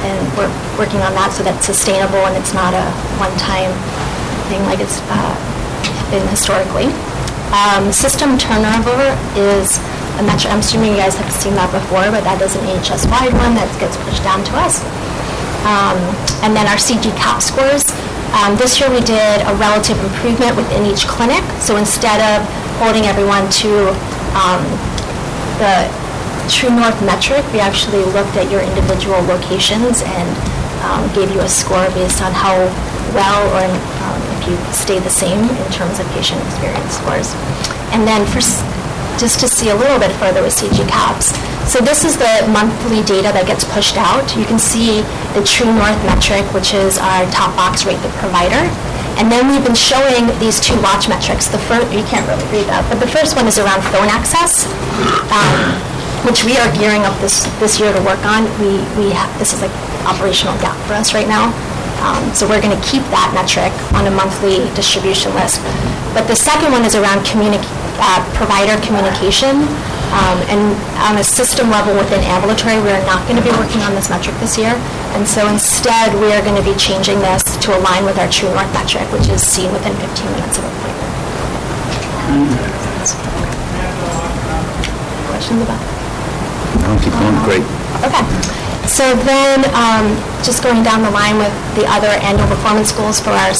And we're working on that so that's sustainable and it's not a one-time thing like it's uh, been historically. Um, System turnover is a metric, I'm assuming you guys have seen that before, but that is an AHS-wide one that gets pushed down to us. Um, And then our CG CAHPS scores. Um, This year, we did a relative improvement within each clinic. So instead of holding everyone to um, the True North metric, we actually looked at your individual locations and um, gave you a score based on how well or um, if you stay the same in terms of patient experience scores. And then for, just to see a little bit further with CG CAHPS, so this is the monthly data that gets pushed out. You can see the True North metric, which is our top box rate the provider. And then we've been showing these two watch metrics. The first, you can't really read that, but the first one is around phone access, um, which we are gearing up this, this year to work on. We, we have, this is like operational gap for us right now. Um, So we're going to keep that metric on a monthly distribution list. But the second one is around communic, uh, provider communication. Um, And on a system level within ambulatory, we are not going to be working on this metric this year. And so instead, we are going to be changing this to align with our True North metric, which is seen within 15 minutes of appointment. Questions about? No, keep going, great. Okay. So then, um, just going down the line with the other annual performance goals for our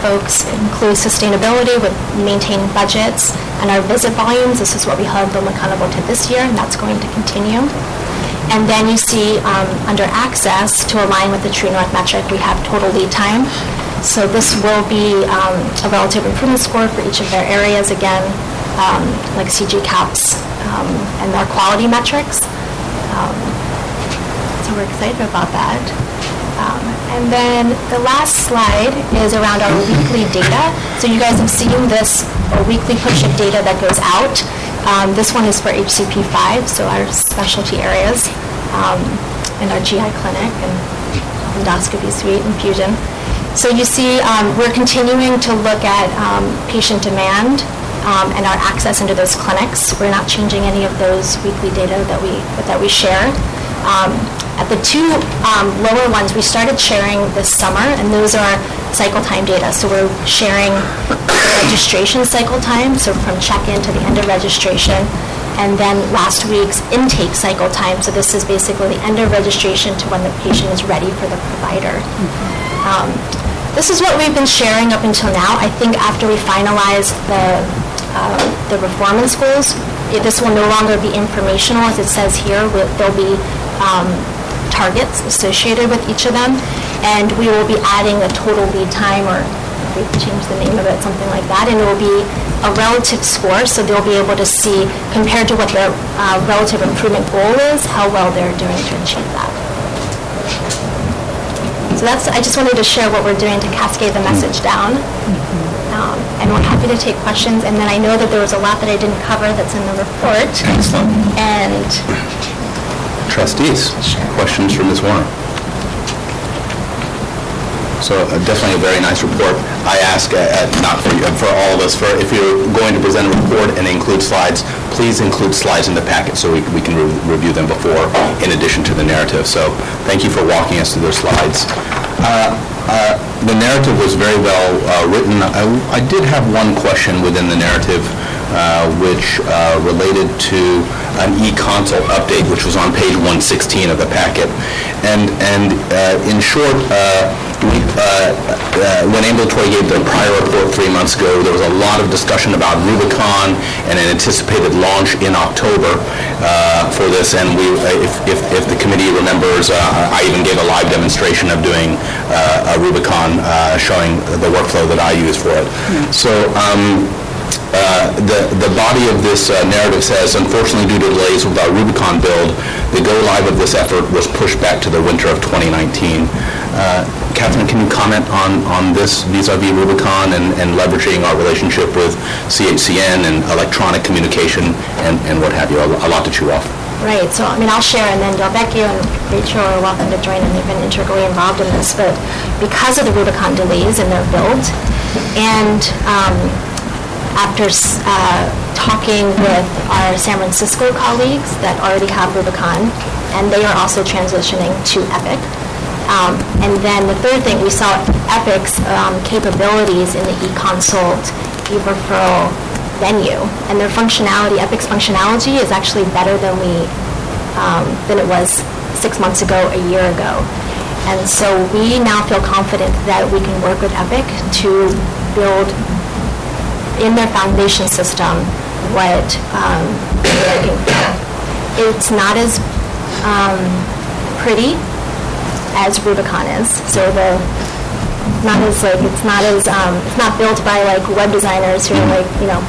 folks include sustainability with maintaining budgets and our visit volumes. This is what we held them accountable to this year, and that's going to continue. And then you see, um, under access, to align with the True North metric, we have total lead time. So this will be um, a relative improvement score for each of their areas, again, um, like CG CAHPS um, and their quality metrics. Um, so we're excited about that. Um, And then the last slide is around our weekly data. So you guys have seen this weekly push of data that goes out. Um, This one is for HCP 5, so our specialty areas, um, and our GI clinic and endoscopy suite and fusion. So you see, um, we're continuing to look at um, patient demand um, and our access into those clinics. We're not changing any of those weekly data that we, that we share. Um, At the two um, lower ones, we started sharing this summer, and those are cycle time data. So we're sharing registration cycle time, so from check-in to the end of registration, and then last week's intake cycle time. So this is basically the end of registration to when the patient is ready for the provider. Um, This is what we've been sharing up until now. I think after we finalize the, uh, the performance goals, it- this will no longer be informational, as it says here. There'll be um, targets associated with each of them, and we will be adding a total lead time, or we change the name of it, something like that, and it will be a relative score, so they'll be able to see, compared to what their uh, relative improvement goal is, how well they're doing to achieve that. So that's, I just wanted to share what we're doing to cascade the message down. Um, And we're happy to take questions, and then I know that there was a lot that I didn't cover that's in the report. Excellent. And Trustees, questions for Ms. Horner? So uh, definitely a very nice report. I ask, uh, uh, not for you, for all of us, for if you're going to present a report and include slides, please include slides in the packet so we we can re- review them before, in addition to the narrative. So thank you for walking us through those slides. Uh, uh, The narrative was very well uh, written. I I did have one question within the narrative, which uh, related to an e-consult update, which was on page 116 of the packet. And, and uh, in short, uh, we, uh, uh, when ambulatory gave their prior report three months ago, there was a lot of discussion about Rubicon and an anticipated launch in October uh, for this. And we, uh, if, if if the committee remembers, uh, I even gave a live demonstration of doing uh, a Rubicon, uh, showing the workflow that I use for it. So um, uh, the the body of this uh, narrative says, unfortunately, due to delays with our Rubicon build, the go-live of this effort was pushed back to the winter of 2019. uh, Catherine, can you comment on, on this vis-à-vis Rubicon and, and leveraging our relationship with CHCN and electronic communication and, and what have you? A a lot to chew off. Right, so, I mean, I'll share, and then Delvecchio and Rachel are welcome to join, and they've been integrally involved in this, but because of the Rubicon delays in their build, and um, after uh, talking with our San Francisco colleagues that already have Rubicon, and they are also transitioning to Epic, um, And then the third thing, we saw Epic's um, capabilities in the e-consult, e-referral venue, and their functionality, Epic's functionality is actually better than we, um, than it was six months ago, a year ago. And so we now feel confident that we can work with Epic to build in their foundation system what um, they're looking for. It's not as um, pretty as Rubicon is. So the not as like it's not as um, it's not built by like web designers who are like you know,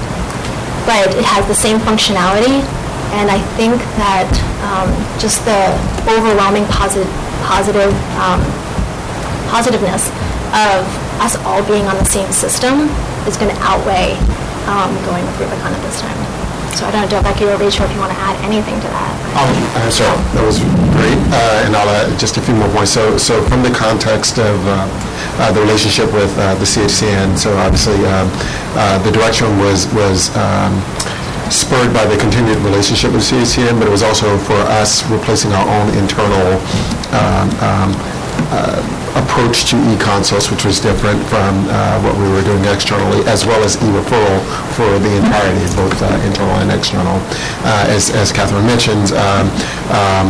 but it has the same functionality. And I think that um, just the overwhelming positive positive um, positiveness of us all being on the same system is going to outweigh um, going with Rubicon at this time. So I don't know, Becky or Rachel, if you want to add anything to that. Uh, So that was great, Uh, and I'll add just a few more points. So, so from the context of uh, uh, the relationship with uh, the CHCN, so obviously um, uh, the direction was was um, spurred by the continued relationship with CHCN, but it was also for us replacing our own internal um, um, uh, approach to e-consults, which was different from uh, what we were doing externally, as well as e-referral for the entirety, both uh, internal and external. Uh, As as Catherine mentioned, um, um,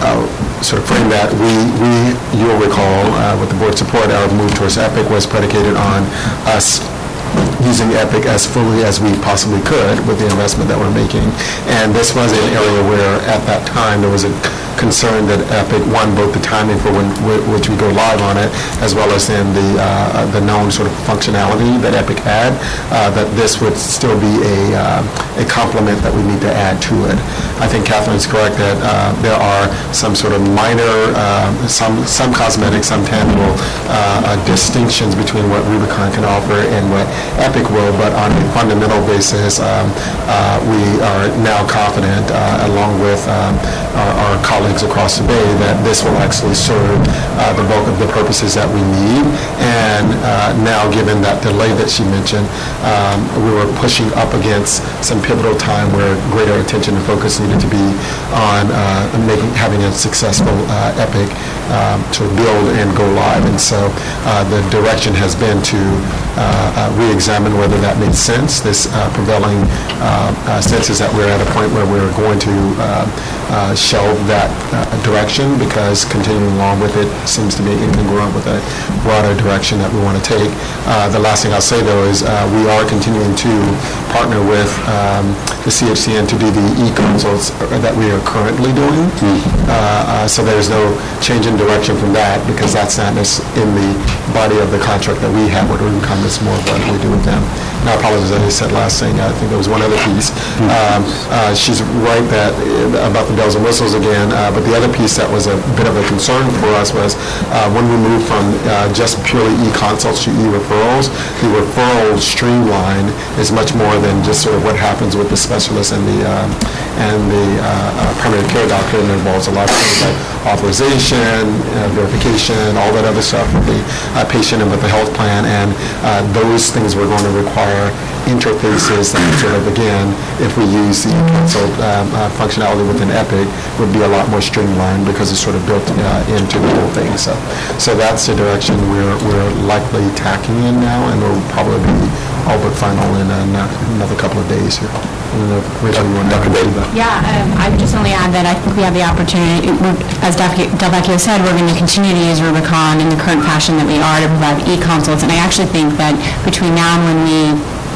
uh, sort of frame that, we, we, you'll recall, uh, with the board support, our move towards Epic was predicated on us using Epic as fully as we possibly could with the investment that we're making. And this was an area where, at that time, there was a concern that Epic, one, both the timing for when, which we go live on it, as well as in the, uh, the known sort of functionality that Epic had, uh, that this would still be a, uh, a complement that we need to add to it. I think Catherine's correct that uh, there are some sort of minor, uh, some, some cosmetic, some tangible uh, distinctions between what Rubicon can offer and what Epic will, but on a fundamental basis, um, we are now confident, along with um, our our colleagues across the bay, that this will actually serve uh, the bulk of the purposes that we need. And uh, now, given that delay that she mentioned, um, we were pushing up against some pivotal time where greater attention and focus needed to be on uh, making, having a successful uh, Epic um, to build and go live. And so uh, the direction has been to re-examine whether that made sense. This prevailing uh, uh, sense is that we're at a point where we're going to uh, uh, shelve that uh, direction because continuing along with it seems to be incongruent with a broader direction that we want to take. Uh, The last thing I'll say, though, is uh, we are continuing to partner with um, the CHCN to do the e-consults that we are currently doing. Uh, uh, So there's no change in direction from that because that's not in the body of the contract that we have with Rubicon. It's more of what we do with them. And I apologize, I just said last thing, I think there was one other piece. Um, uh, She's right that, uh, about the bells and whistles again, uh, but the other piece that was a bit of a concern for us was uh, when we moved from uh, just purely e-consults to e-referrals, the referral streamline is much more than just sort of what happens with the specialist and the, um, and the uh, uh, primary care doctor, and it involves a lot of things like authorization, uh, verification, all that other stuff with the uh, patient and with the health plan, and uh, those things we're going to require interfaces that sort of, again, if we use the um, uh, functionality within Epic, would be a lot more streamlined because it's sort of built uh, into the whole thing. So, so that's the direction we're, we're likely tacking in now, and we'll probably be all but final in ano- another couple of days here. Yeah, um, I would just only add that I think we have the opportunity, as Delvecchio said, we're going to continue to use Rubicon in the current fashion that we are to provide e-consults, and I actually think that between now and when we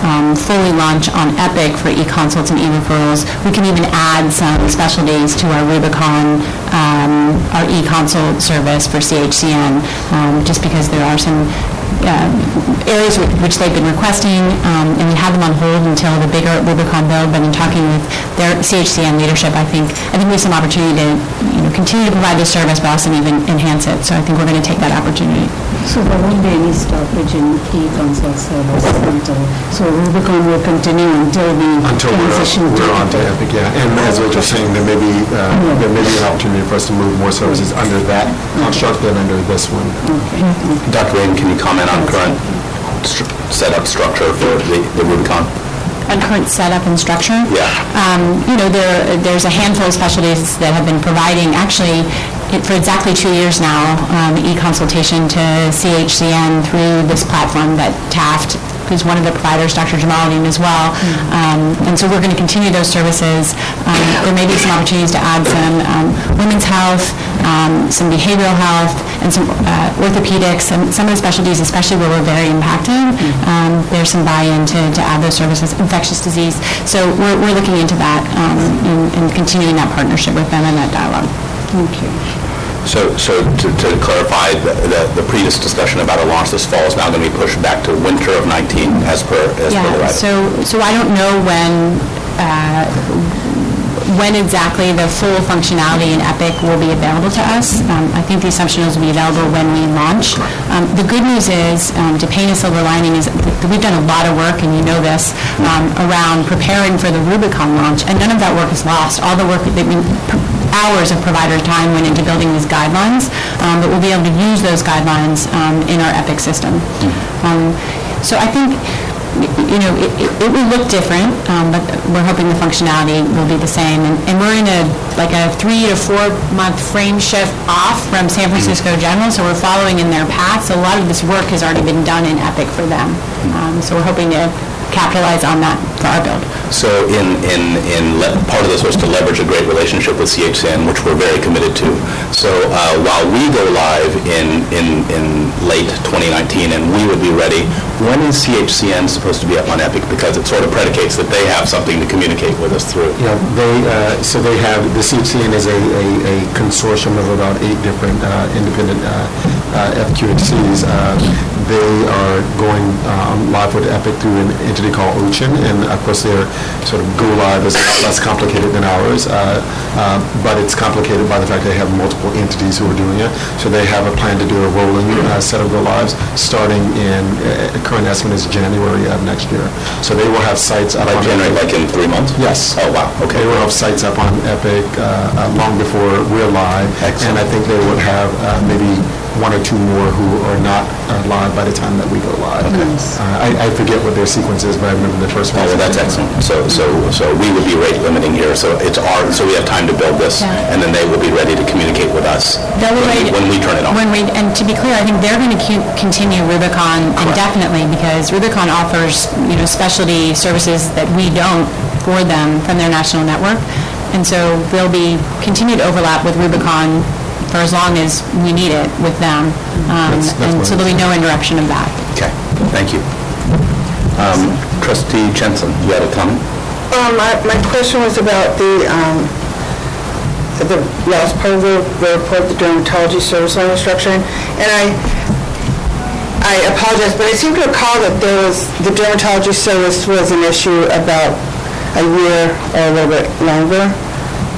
um, fully launch on Epic for e-consults and e-referrals, we can even add some specialties to our Rubicon, um, our e-consult service for CHCN, um, just because there are some uh, areas which they've been requesting, um, and we had them on hold until the bigger Rubicon build, but in talking with their CHCN leadership, I think, I think we have some opportunity to, you know, continue to provide this service, but also even enhance it, so I think we're going to take that opportunity. So there won't be any stoppage in e-consult service until, so Rubicon will continue until we Until we're, transition to... we're on to Epic, yeah. And as we were just saying, there may be, uh, there may be an opportunity for us to move more services under that construct than under this one. Dr. Wayne, can you comment on current stru- setup structure for the the Rubicon? on current setup and structure. Yeah. Um, You know, there, there's a handful of specialties that have been providing, actually, it- for exactly two years now, um, e-consultation to CHCN through this platform that Taft, who's one of the providers, Dr. Jamaluddin as well. Um, And so we're going to continue those services. Um, There may be some opportunities to add some um, women's health, um, some behavioral health, and some uh, orthopedics, and some of the specialties, especially where we're very impacted, um, there's some buy-in to to add those services, infectious disease. So we're we're looking into that um, and and continuing that partnership with them and that dialogue. Thank you. So, so to to clarify, the- the the previous discussion about a launch this fall is now going to be pushed back to winter of 19 as per, as per the Yeah, writing? so, so I don't know when, uh, when exactly the full functionality in Epic will be available to us. Um, I think the assumption is it will be available when we launch. Um, The good news is, um, to paint a silver lining, is that we've done a lot of work, and you know this, um, around preparing for the Rubicon launch, and none of that work is lost. All the work, that we- hours of provider time went into building these guidelines, um, but we'll be able to use those guidelines um, in our Epic system. Um, So I think, you know, it- it will look different, um, but we're hoping the functionality will be the same. And- And we're in a, like a three to four-month frame shift off from San Francisco General, so we're following in their path. So a lot of this work has already been done in Epic for them. Um, So we're hoping to capitalize on that for our build. So in, in, in, le- part of this was to leverage a great relationship with CHCN, which we're very committed to. So uh, while we go live in, in, in late 2019 and we would be ready, when is CHCN supposed to be up on Epic? Because it sort of predicates that they have something to communicate with us through. Yeah, they, uh, so they have, the CHCN is a, a a consortium of about eight different uh, independent uh, FQHCs. Uh, They are going um, live with Epic through an entity called OCHIN, and of course, their sort of go live is a lot less complicated than ours, uh, uh, but it's complicated by the fact they have multiple entities who are doing it. So they have a plan to do a rolling uh, set of go lives, starting in, uh, current estimate is January of next year. So they will have sites up By on January, Epic. like in three months? Yes. Oh, wow, okay. They will have sites up on Epic uh, uh, long before we're live. And I think they would have uh, maybe one or two more who are not uh, live by the time that we go live. Uh, I I forget what their sequence is, but I remember the first one. Oh, well, that's excellent. So, so, so we would be rate limiting here, so it's our, so we have time to build this, Yeah. and then they will be ready to communicate with us They'll when we- when we turn it on. When we, and to be clear, I think they're going to continue Rubicon indefinitely because Rubicon offers, you know, specialty services that we don't for them from their national network. And so there'll be continued overlap with Rubicon for as long as we need it with them. Um, That's- that's And what so there'll be no interruption of that. Okay, thank you. Um, Trustee Jensen, you had a comment? Um, my, my question was about the, um, the last part of the, the report, the dermatology service line restructuring, and I, I apologize, but I seem to recall that there was, the dermatology service was an issue about a year or a little bit longer.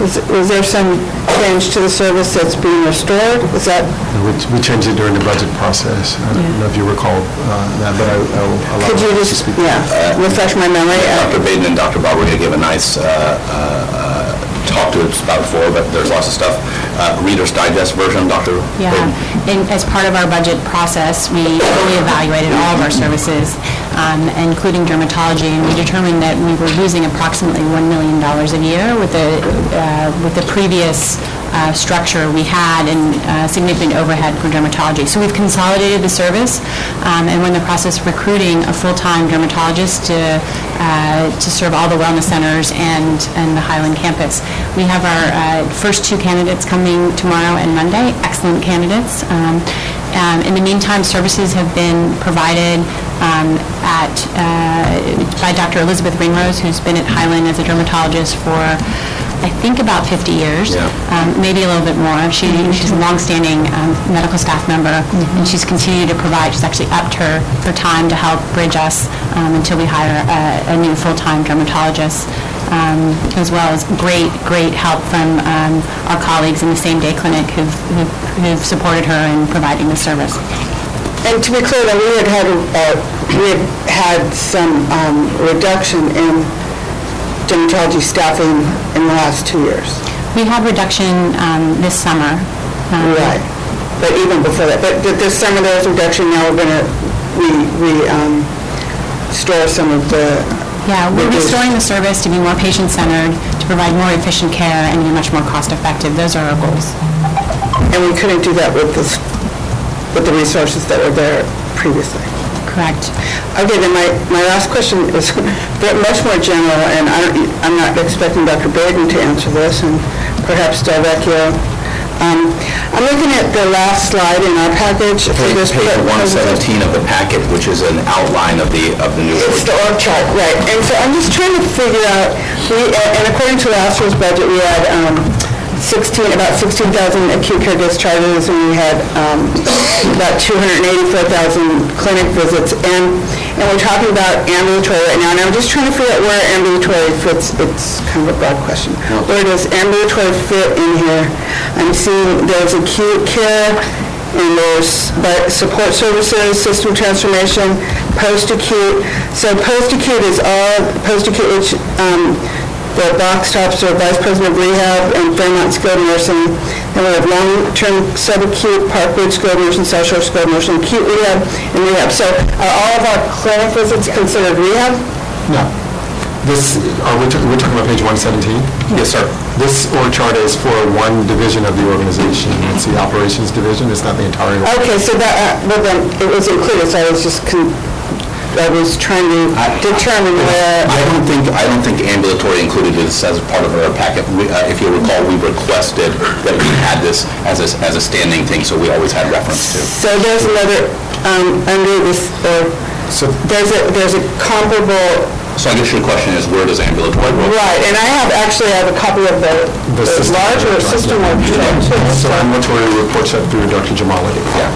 Was, was there some change to the service that's being restored? Is that, We we changed it during the budget process. I don't know if you recall uh, that, but I I will allow could you Ross to just, speak. yeah, refresh my memory? Dr. Baden and Dr. Barberia gave a nice uh, uh, uh, talk to us about before, but there's lots of stuff. Uh, Reader's Digest version, Dr. Yeah, Baden? and as part of our budget process, we fully evaluated all of our services, um, including dermatology, and we determined that we were losing approximately $1 million a year with the, uh, with the previous uh, structure we had and uh, significant overhead for dermatology. So we've consolidated the service, um, and we're in the process of recruiting a full-time dermatologist to, uh, to serve all the wellness centers and, and the Highland campus. We have our uh, first two candidates coming tomorrow and Monday, excellent candidates. Um, um, In the meantime, services have been provided um, at, uh, by Dr. Elizabeth Ringrose, who's been at Highland as a dermatologist for I think about 50 years, Yeah. um, maybe a little bit more. She, she's a longstanding um, medical staff member, and she's continued to provide, she's actually upped her, her time to help bridge us um, until we hire a, a new full-time dermatologist, um, as well as great, great help from um, our colleagues in the same-day clinic who've, who've who've supported her in providing the service. And to be clear, though, we had had, uh, we had had some um, reduction in dermatology staffing in the last two years. We had reduction um, this summer. um, Right. But even before that, but th- this summer there was reduction, now we're going to, we, we um, store some of the. Yeah, we're reduced- restoring the service to be more patient-centered, to provide more efficient care, and be much more cost-effective. Those are our goals. And we couldn't do that with this, with the resources that were there previously. Correct. Okay, then my, my last question is [laughs] much more general, and I, I'm not expecting Dr. Baden to answer this, and perhaps Del Vecchio. Um, I'm looking at the last slide in our package for this. page pre- presentation. 117 of the packet, which is an outline of the, of the new It's org the org chart, right. And so I'm just trying to figure out, we, and according to last year's budget, we had um, 16, about 16,000 acute care discharges, and we had um, about 284,000 clinic visits. And, and we're talking about ambulatory right now, and I'm just trying to figure out where ambulatory fits, it's kind of a broad question. Where does ambulatory fit in here? I'm seeing there's acute care, and there's support services, system transformation, post-acute. So post-acute is all, post-acute, which um, the box tops are vice president of rehab and Fairmont skilled nursing. Then we have long-term subacute, Parkwood skilled nursing, South Shore skilled nursing, acute rehab, and rehab. So are all of our clinic visits considered rehab? No. This, are we, we're talking about page 117? Yes, sir. This org chart is for one division of the organization. It's the operations division, it's not the entire. Okay, so that, uh, well then, it was included, so I was just, con- I was trying to determine where. I don't think, I don't think ambulatory included this as part of our packet. We, uh, If you recall, we requested that we had this as a, as a standing thing, so we always had reference to. So there's another, um, under this, uh, there's a, there's a comparable, So I guess your question is, where does ambulatory work? right, and I have, actually I have a copy of the, The the system larger system yeah. org chart, too. So ambulatory reports up through Dr. Jamali. Yeah.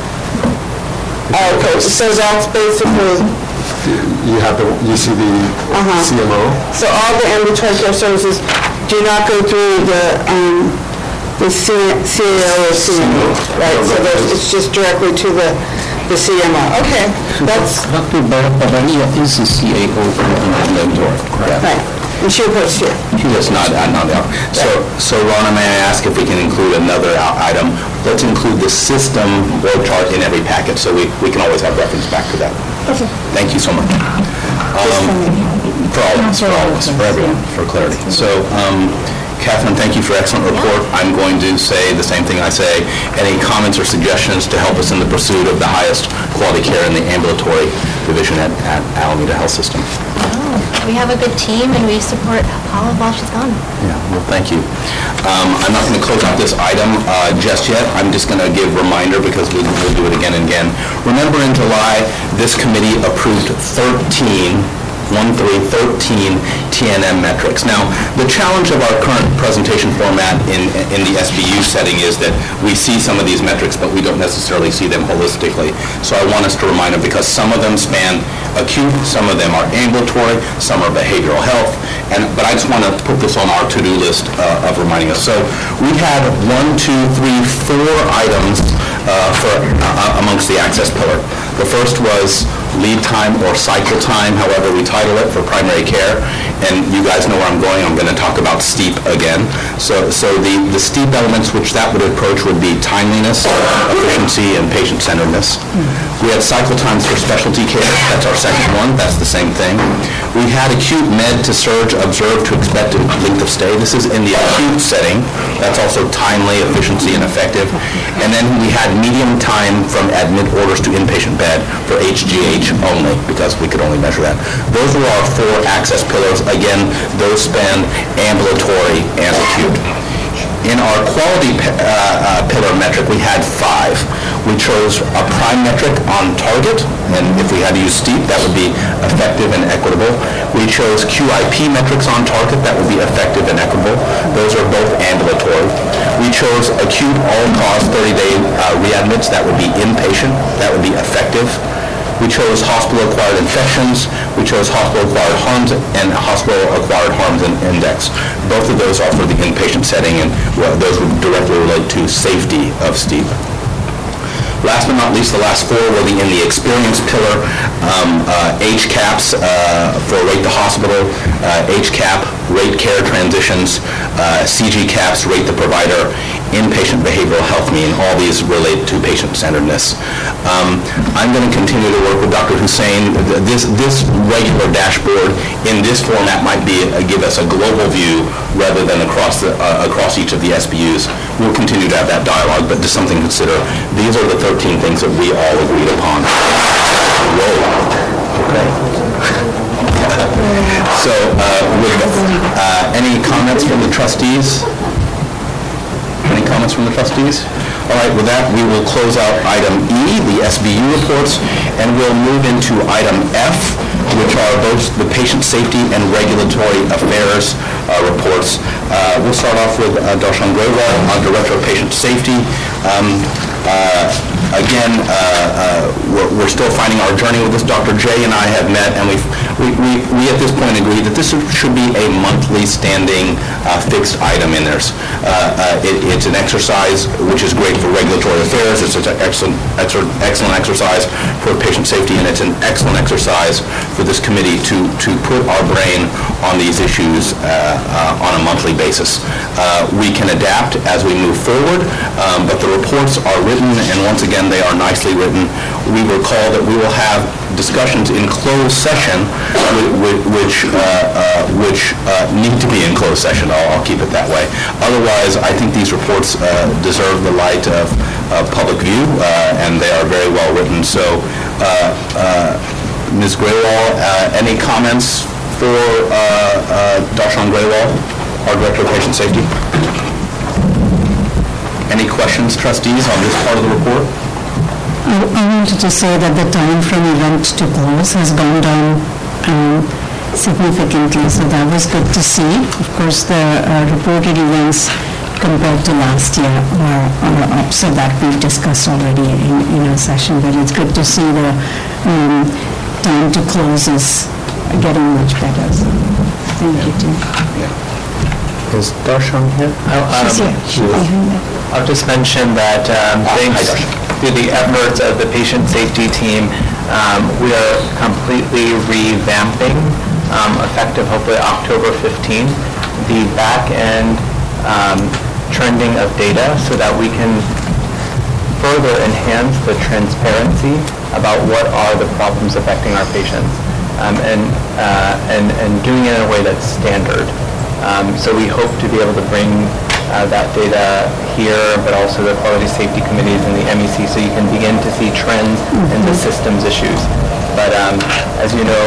Okay, so that's basically, You have the, you see the Uh-huh. CMO? so all the ambulatory care services do not go through the, um, the C- CAO or CMO, right? So there's, it's just directly to the, the CMO. Okay, that's, Dr. Bavaria is the CAO for Ambulatory, correct. right, and she reports here. She does not, uh, not the, so, so Ronna, may I ask if we can include another item? Let's include the system org chart in every packet, so we, we can always have reference back to that. Thank you so much. Um, For all of us, for all of us, for everyone, for clarity. So, um, Catherine, thank you for excellent report. I'm going to say the same thing I say. Any comments or suggestions to help us in the pursuit of the highest quality care in the ambulatory division at at Alameda Health System? We have a good team, and we support Paula while she's gone. Yeah, well, thank you. Um, I'm not going to close out this item uh, just yet. I'm just going to give reminder because we- we'll do it again and again. Remember in July, this committee approved 13, 1, 3, 13 TNM metrics. Now, the challenge of our current presentation format in, in the SBU setting is that we see some of these metrics, but we don't necessarily see them holistically. So I want us to remind them, because some of them span acute, some of them are ambulatory, some are behavioral health, and, but I just want to put this on our to-do list uh, of reminding us. So we had one, two, three, four items uh, for, uh, amongst the access pillar. The first was lead time or cycle time, however we title it, for primary care. And you guys know where I'm going, I'm going to talk about STEEP again. So, so the, the STEEP elements which that would approach would be timeliness, efficiency, and patient-centeredness. We had cycle times for specialty care, that's our second one, that's the same thing. We had acute med to surge, observed to expected length of stay. This is in the acute setting, that's also timely, efficiency, and effective. And then we had medium time from admit orders to inpatient bed for Only, because we could only measure that. Those were our four access pillars. Again, those span ambulatory and acute. In our quality uh, uh, pillar metric, we had five. We chose a prime metric on target, and if we had to use STEEP, that would be effective and equitable. We chose QIP metrics on target, that would be effective and equitable. Those are both ambulatory. We chose acute all-cause 30-day uh, readmits, that would be inpatient, that would be effective. We chose hospital-acquired infections, we chose hospital-acquired harms, and hospital-acquired harms in- index. Both of those are for the inpatient setting, and those would directly relate to safety of STEEP. Last but not least, the last four were the, in the experience pillar, um, uh, HCAHPS uh, for rate the hospital, uh, HCAP, rate care transitions, uh, CG CAHPS, rate the provider, inpatient behavioral health mean, all these relate to patient-centeredness. Um, I'm going to continue to work with Dr. Hussein. Th- This, this regular dashboard in this format might be, uh, give us a global view rather than across, the uh, across each of the SBUs. We'll continue to have that dialogue, but just something to consider. These are the 13 things that we all agreed upon. Whoa. Okay. [laughs] So, uh, with, uh, any comments from the trustees? Comments from the trustees? All right, with that, we will close out item E, the SBU reports, and we'll move into item F, which are both the patient safety and regulatory affairs uh, reports. Uh, We'll start off with uh, Darshan Grewal, our Director of Patient Safety. Um, uh, Again, uh, uh, we're we're still finding our journey with this. Dr. J and I have met, and we we we at this point agree that this should be a monthly standing uh, fixed item in there. It- It's an exercise which is great for regulatory affairs, it's an excellent excellent excellent exercise for patient safety, and it's an excellent exercise for this committee to to put our brain on these issues uh, uh, on a monthly basis. Uh, We can adapt as we move forward, um, but the reports are written, and once again, they are nicely written. We recall that we will have discussions in closed session, whi- whi- which, uh, uh, which uh, need to be in closed session, I'll I'll keep it that way. Otherwise, I think these reports uh, deserve the light of of public view, uh, and they are very well written. So, uh, Ms. Grewal, any comments for Darshan Grewal, our Director of Patient Safety? Any questions, trustees, on this part of the report? I I wanted to say that the time from event to close has gone down um, significantly, so that was good to see. Of course, the uh, reported events compared to last year are are up, so that we've discussed already in in our session, but it's good to see the um, time to close is getting much better, so thank you, Tim. Yeah. Is Darshan here? She's here. She's behind. I'll just mention that um, thanks to the efforts of the patient safety team, um, we are completely revamping, um, effective hopefully October 15th, the back-end um, trending of data so that we can further enhance the transparency about what are the problems affecting our patients um, and, uh, and, and doing it in a way that's standard. Um, so we hope to be able to bring uh, that data here, but also the quality safety committees and the MEC, so you can begin to see trends in the systems issues. But um, as you know,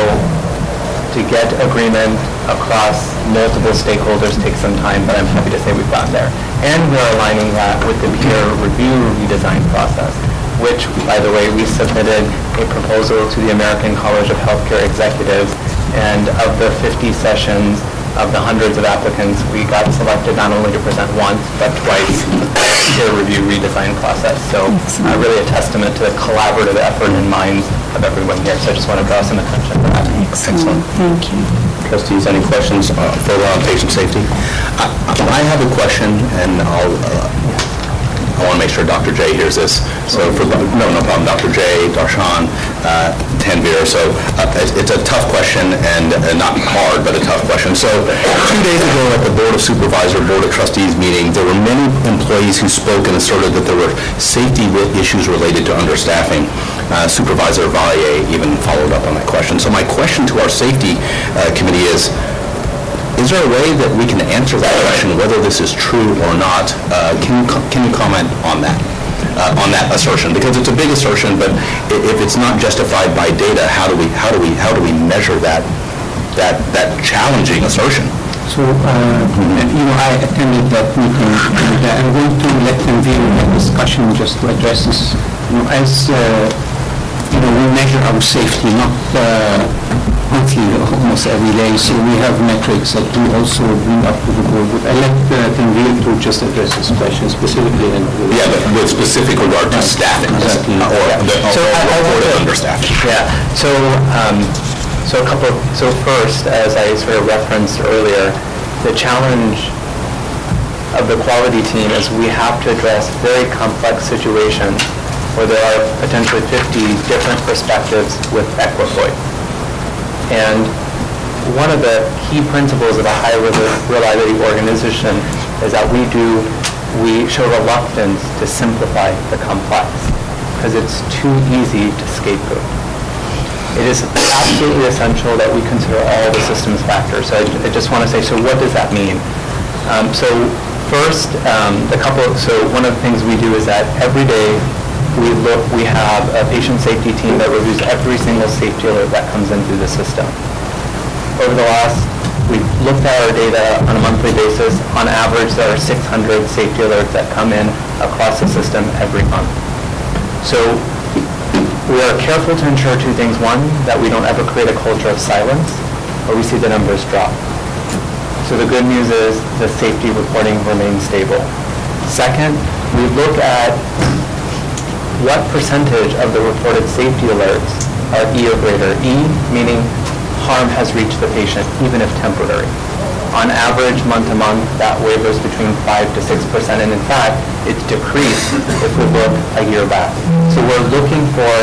to get agreement across multiple stakeholders takes some time, but I'm happy to say we've gotten there. And we're aligning that with the peer review redesign process, which, by the way, we submitted a proposal to the American College of Healthcare Executives, and of the 50 sessions, of the hundreds of applicants, we got selected not only to present once, but twice the peer review redesign process. So uh, really a testament to the collaborative effort and minds of everyone here. So I just want to draw some attention to that. Excellent, thank you. Trustees, any questions uh, further on patient safety? I I have a question, and I'll, uh, I want to make sure Dr. J hears this. So for, no, no problem, Dr. J, Darshan, uh, Tanvir, so uh, it's a tough question, and uh, not hard, but a tough question. So two days ago at the Board of Supervisor, Board of Trustees meeting, there were many employees who spoke and asserted that there were safety issues related to understaffing. Uh, Supervisor Valle even followed up on that question. So my question to our safety uh, committee is, is there a way that we can answer that question, whether this is true or not? Uh, Can you, can you comment on that, uh, on that assertion? Because it's a big assertion, but if it's not justified by data, how do we, how do we, how do we measure that, that, that challenging assertion? So uh, you know, I attended that meeting, and uh, I'm going to let them view the discussion just to address this. You know, as, uh, you know, we measure our safety, not uh, monthly, almost every day, so we have metrics that we also bring up to the board. But I let uh, Tanvir to just address this question specifically. and- Yeah, but with specific regard to staffing, Exactly. uh, or the So I- I or want the to- understaffing. Yeah, so, um, so a couple, so first, as I sort of referenced earlier, the challenge of the quality team is we have to address very complex situations where there are potentially 50 different perspectives with equipoise. And one of the key principles of a high reliability organization is that we do, we show reluctance to simplify the complex because it's too easy to scapegoat. It is absolutely essential that we consider all the systems factors. So I I just want to say, so what does that mean? Um, So first, um, a couple, so one of the things we do is that every day we look, we have a patient safety team that reviews every single safety alert that comes in through the system. Over the last, we've looked at our data on a monthly basis. On average, there are 600 safety alerts that come in across the system every month. So we are careful to ensure two things. One, that we don't ever create a culture of silence, or we see the numbers drop. So the good news is the safety reporting remains stable. Second, we look at what percentage of the reported safety alerts are E or greater. E meaning harm has reached the patient, even if temporary. On average, month to month, that wavers between 5 to 6 percent, and in fact, it's decreased if we look a year back. So we're looking for,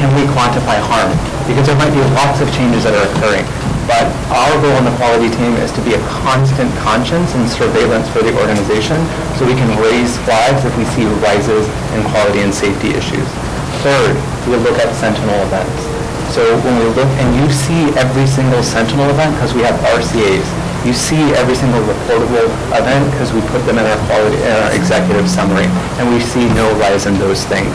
can we quantify harm? Because there might be lots of changes that are occurring. But our goal on the quality team is to be a constant conscience and surveillance for the organization so we can raise flags if we see rises in quality and safety issues. Third, we look at sentinel events. So when we look, and you see every single sentinel event because we have RCAs. You see every single reportable event because we put them in our quality, in our executive summary, and we see no rise in those things.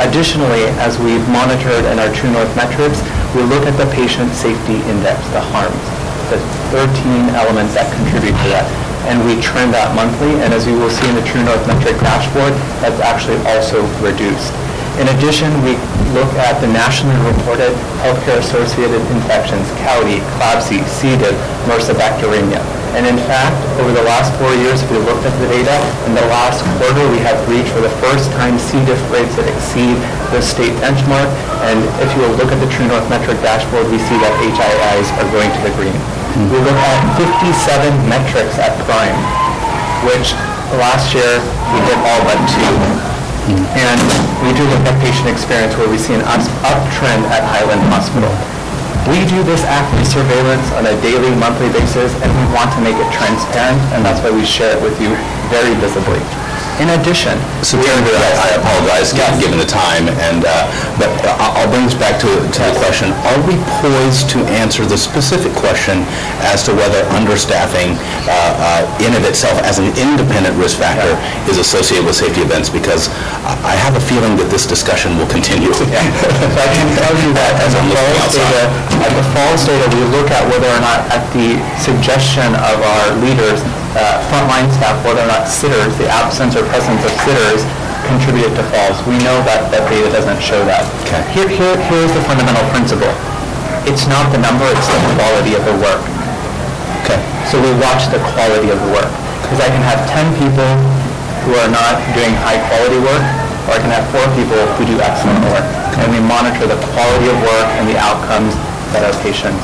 Additionally, as we've monitored in our True North metrics, we look at the patient safety index, the harms, the 13 elements that contribute to that, and we trend that monthly, and as you will see in the True North metric dashboard, that's actually also reduced. In addition, we look at the nationally reported healthcare-associated infections, CAUTI, CLABSI, C. diff, MRSA bacteremia. And in fact, over the last four years, if we looked at the data, in the last quarter, we have reached for the first time C. diff rates that exceed the state benchmark. And if you will look at the True North metric dashboard, we see that HIIs are going to the green. We look at 57 metrics at Prime, which last year we did all but two. And we do look at patient experience where we see an uptrend at Highland Hospital. We do this active surveillance on a daily, monthly basis, and we want to make it transparent, and that's why we share it with you very visibly. In addition, So, Senator, I I apologize, given given the time, and, uh, but I- I'll bring this back to to the question, are we poised to answer the specific question as to whether understaffing uh, uh, in of itself as an independent risk factor is associated with safety events? Because I have a feeling that this discussion will continue. [laughs] So I can tell you that as a I'm looking falls outside. data, at the false data, we look at whether or not, at the suggestion of our leaders, uh, frontline staff, whether or not sitters, the absence or presence of sitters contributed to falls. We know that that data doesn't show that. Okay. Here, here, here's the fundamental principle. It's not the number, it's the quality of the work. Okay. So we watch the quality of the work. Because I can have 10 people who are not doing high-quality work, or I can have four people who do excellent work. And we monitor the quality of work and the outcomes that our patients.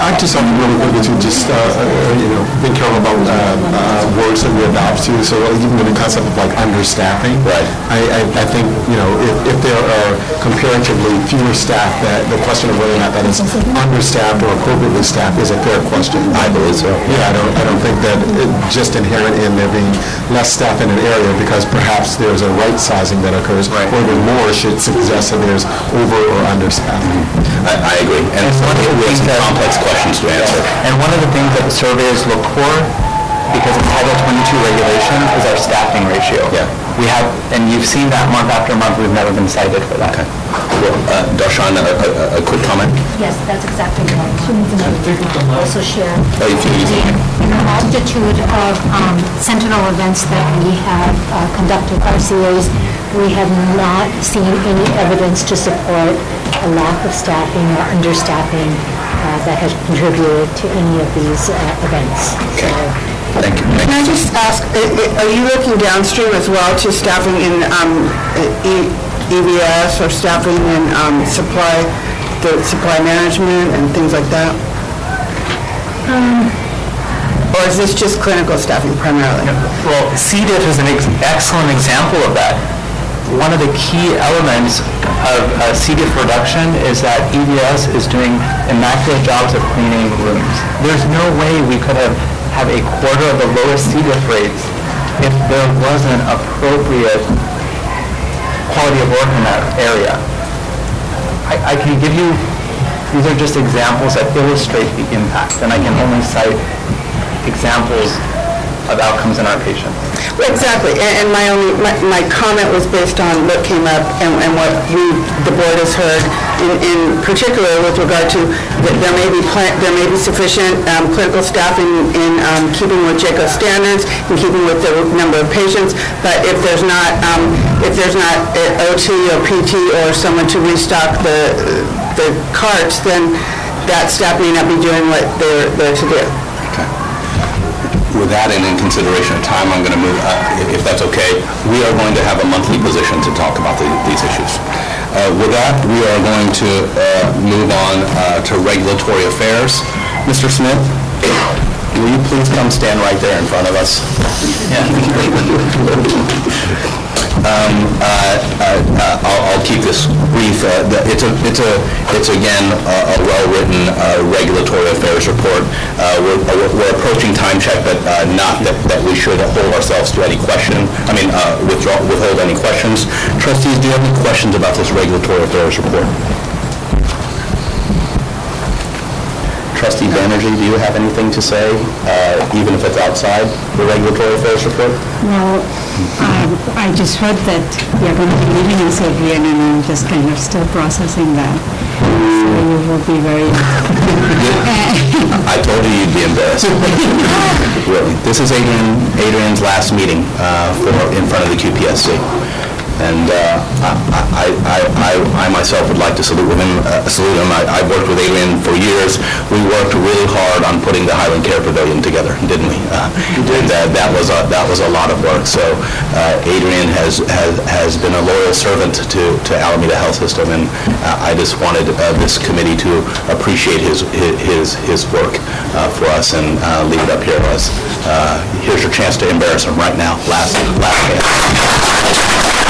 I just have really quickly to just, uh, uh, you know, be careful about uh, uh, words that we adopt too. So even the concept of like understaffing. Right. I, I, I think, you know, if, if there are comparatively fewer staff, that the question of whether or not that is understaffed or appropriately staffed is a fair question. I believe so. Yeah, I don't, I don't think that it just inherent in there being less staff in an area because perhaps there's a right sizing that occurs. Right. Or even more should suggest that there's over or understaffing. I I agree. And And one of the we things that- complex questions to answer. And one of the things that the surveys look for because of Title 22 regulations, is our staffing ratio. Yeah. We have, and you've seen that month after month, we've never been cited for that. Okay. Well, uh, Darshan, a- a a quick comment? Yes, that's exactly right. Also share Oh, if you- the multitude of um, Sentinel events that we have uh, conducted, RCAs, we have not seen any evidence to support a lack of staffing or understaffing that has contributed to any of these uh, events. Okay. Thank you. Can I just ask, i- i- are you looking downstream as well to staffing in um, E- EVS or staffing in um, supply, the supply management and things like that? Or is this just clinical staffing primarily? Well, C. diff is an ex- excellent example of that. One of the key elements of uh, C. diff reduction is that EVS is doing immaculate jobs of cleaning rooms. There's no way we could have, have a quarter of the lowest C. diff rates if there wasn't appropriate quality of work in that area. I, I can give you, these are just examples that illustrate the impact, and I can only cite examples of outcomes in our patients. Well, Exactly, and and my only, my- my comment was based on what came up and and what we, the board has heard, in- in particular with regard to, that there may be, pla- there may be sufficient um, clinical staff in in, um, keeping with JCAHO standards, in keeping with the number of patients, but if there's not, um, if there's not uh, OT or PT or someone to restock the the carts, then that staff may not be doing what they're there to do. With that and in consideration of time, I'm going to move, uh, if that's okay, we are going to have a monthly position to talk about the- these issues. Uh, With that, we are going to uh, move on uh, to regulatory affairs. Mr. Smith, will you please come stand right there in front of us? Um, uh, uh, uh, I'll I'll keep this brief. It's a, it's a, it's again, a a well-written regulatory affairs report. We're we're approaching time check, but not that that we should hold ourselves to any question, I mean, withdraw, withhold any questions. Trustees, do you have any questions about this regulatory affairs report? Trustee Banerjee, do you have anything to say, uh, even if it's outside the regulatory affairs report? Well, um, I just heard that you're going to be leaving us again, and I'm just kind of still processing that. So you will be very... I told you you'd be embarrassed. [laughs] Really. This is Adrian, Adrian's last meeting uh, for, in front of the QPSC. And uh, I, I, I, I myself would like to salute him, uh, salute him. I- I've worked with Adrian for years. We worked really hard on putting the Highland Care Pavilion together, didn't we? Uh, And that was, a that was a lot of work. So uh, Adrian has, has, has been a loyal servant to, to Alameda Health System, and uh, I just wanted uh, this committee to appreciate his, his, his work uh, for us and uh, leave it up here uh, here's your chance to embarrass him right now, last, last chance.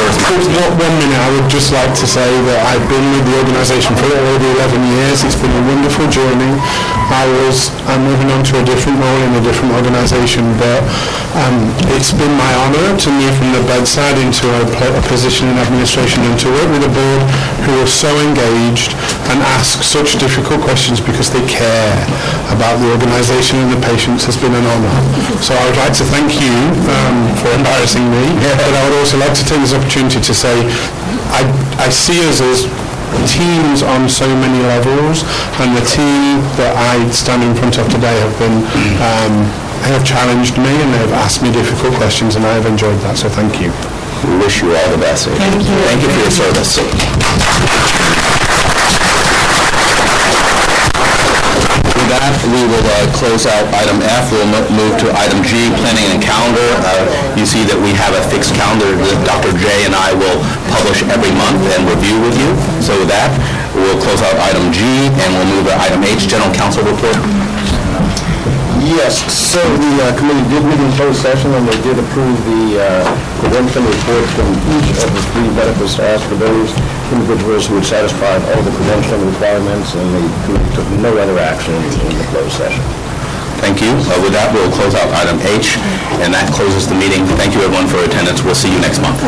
One one minute, I would just like to say that I've been with the organisation for over 11 years. It's been a wonderful journey. I was, I'm moving on to a different role in a different organisation, but um, it's been my honour to move from the bedside into a a position in administration and to work with a board who are so engaged and ask such difficult questions because they care about the organisation and the patients has been an honour. So I would like to thank you um, for embarrassing me, but I would also like to take this opportunity to say I, I see us as teams on so many levels, and the team that I stand in front of today have been, um, they have challenged me and they have asked me difficult questions, and I have enjoyed that, so thank you. We wish you all the best. Thank you. Thank you for your service. That, we will uh, close out item F. We'll mo- move to item G, planning and calendar. Uh, You see that we have a fixed calendar that Dr. J and I will publish every month and review with you. So with that, we'll close out item G, and we'll move to item H, general counsel report. Yes, so the uh, committee did meet in closed session, and they did approve the uh, credentialing report from each of the three benefit staffs for those individuals who had satisfied all the credentialing requirements, and the committee took no other action in the closed session. Thank you. Uh, With that, we'll close out item H, and that closes the meeting. Thank you, everyone, for attendance. We'll see you next month.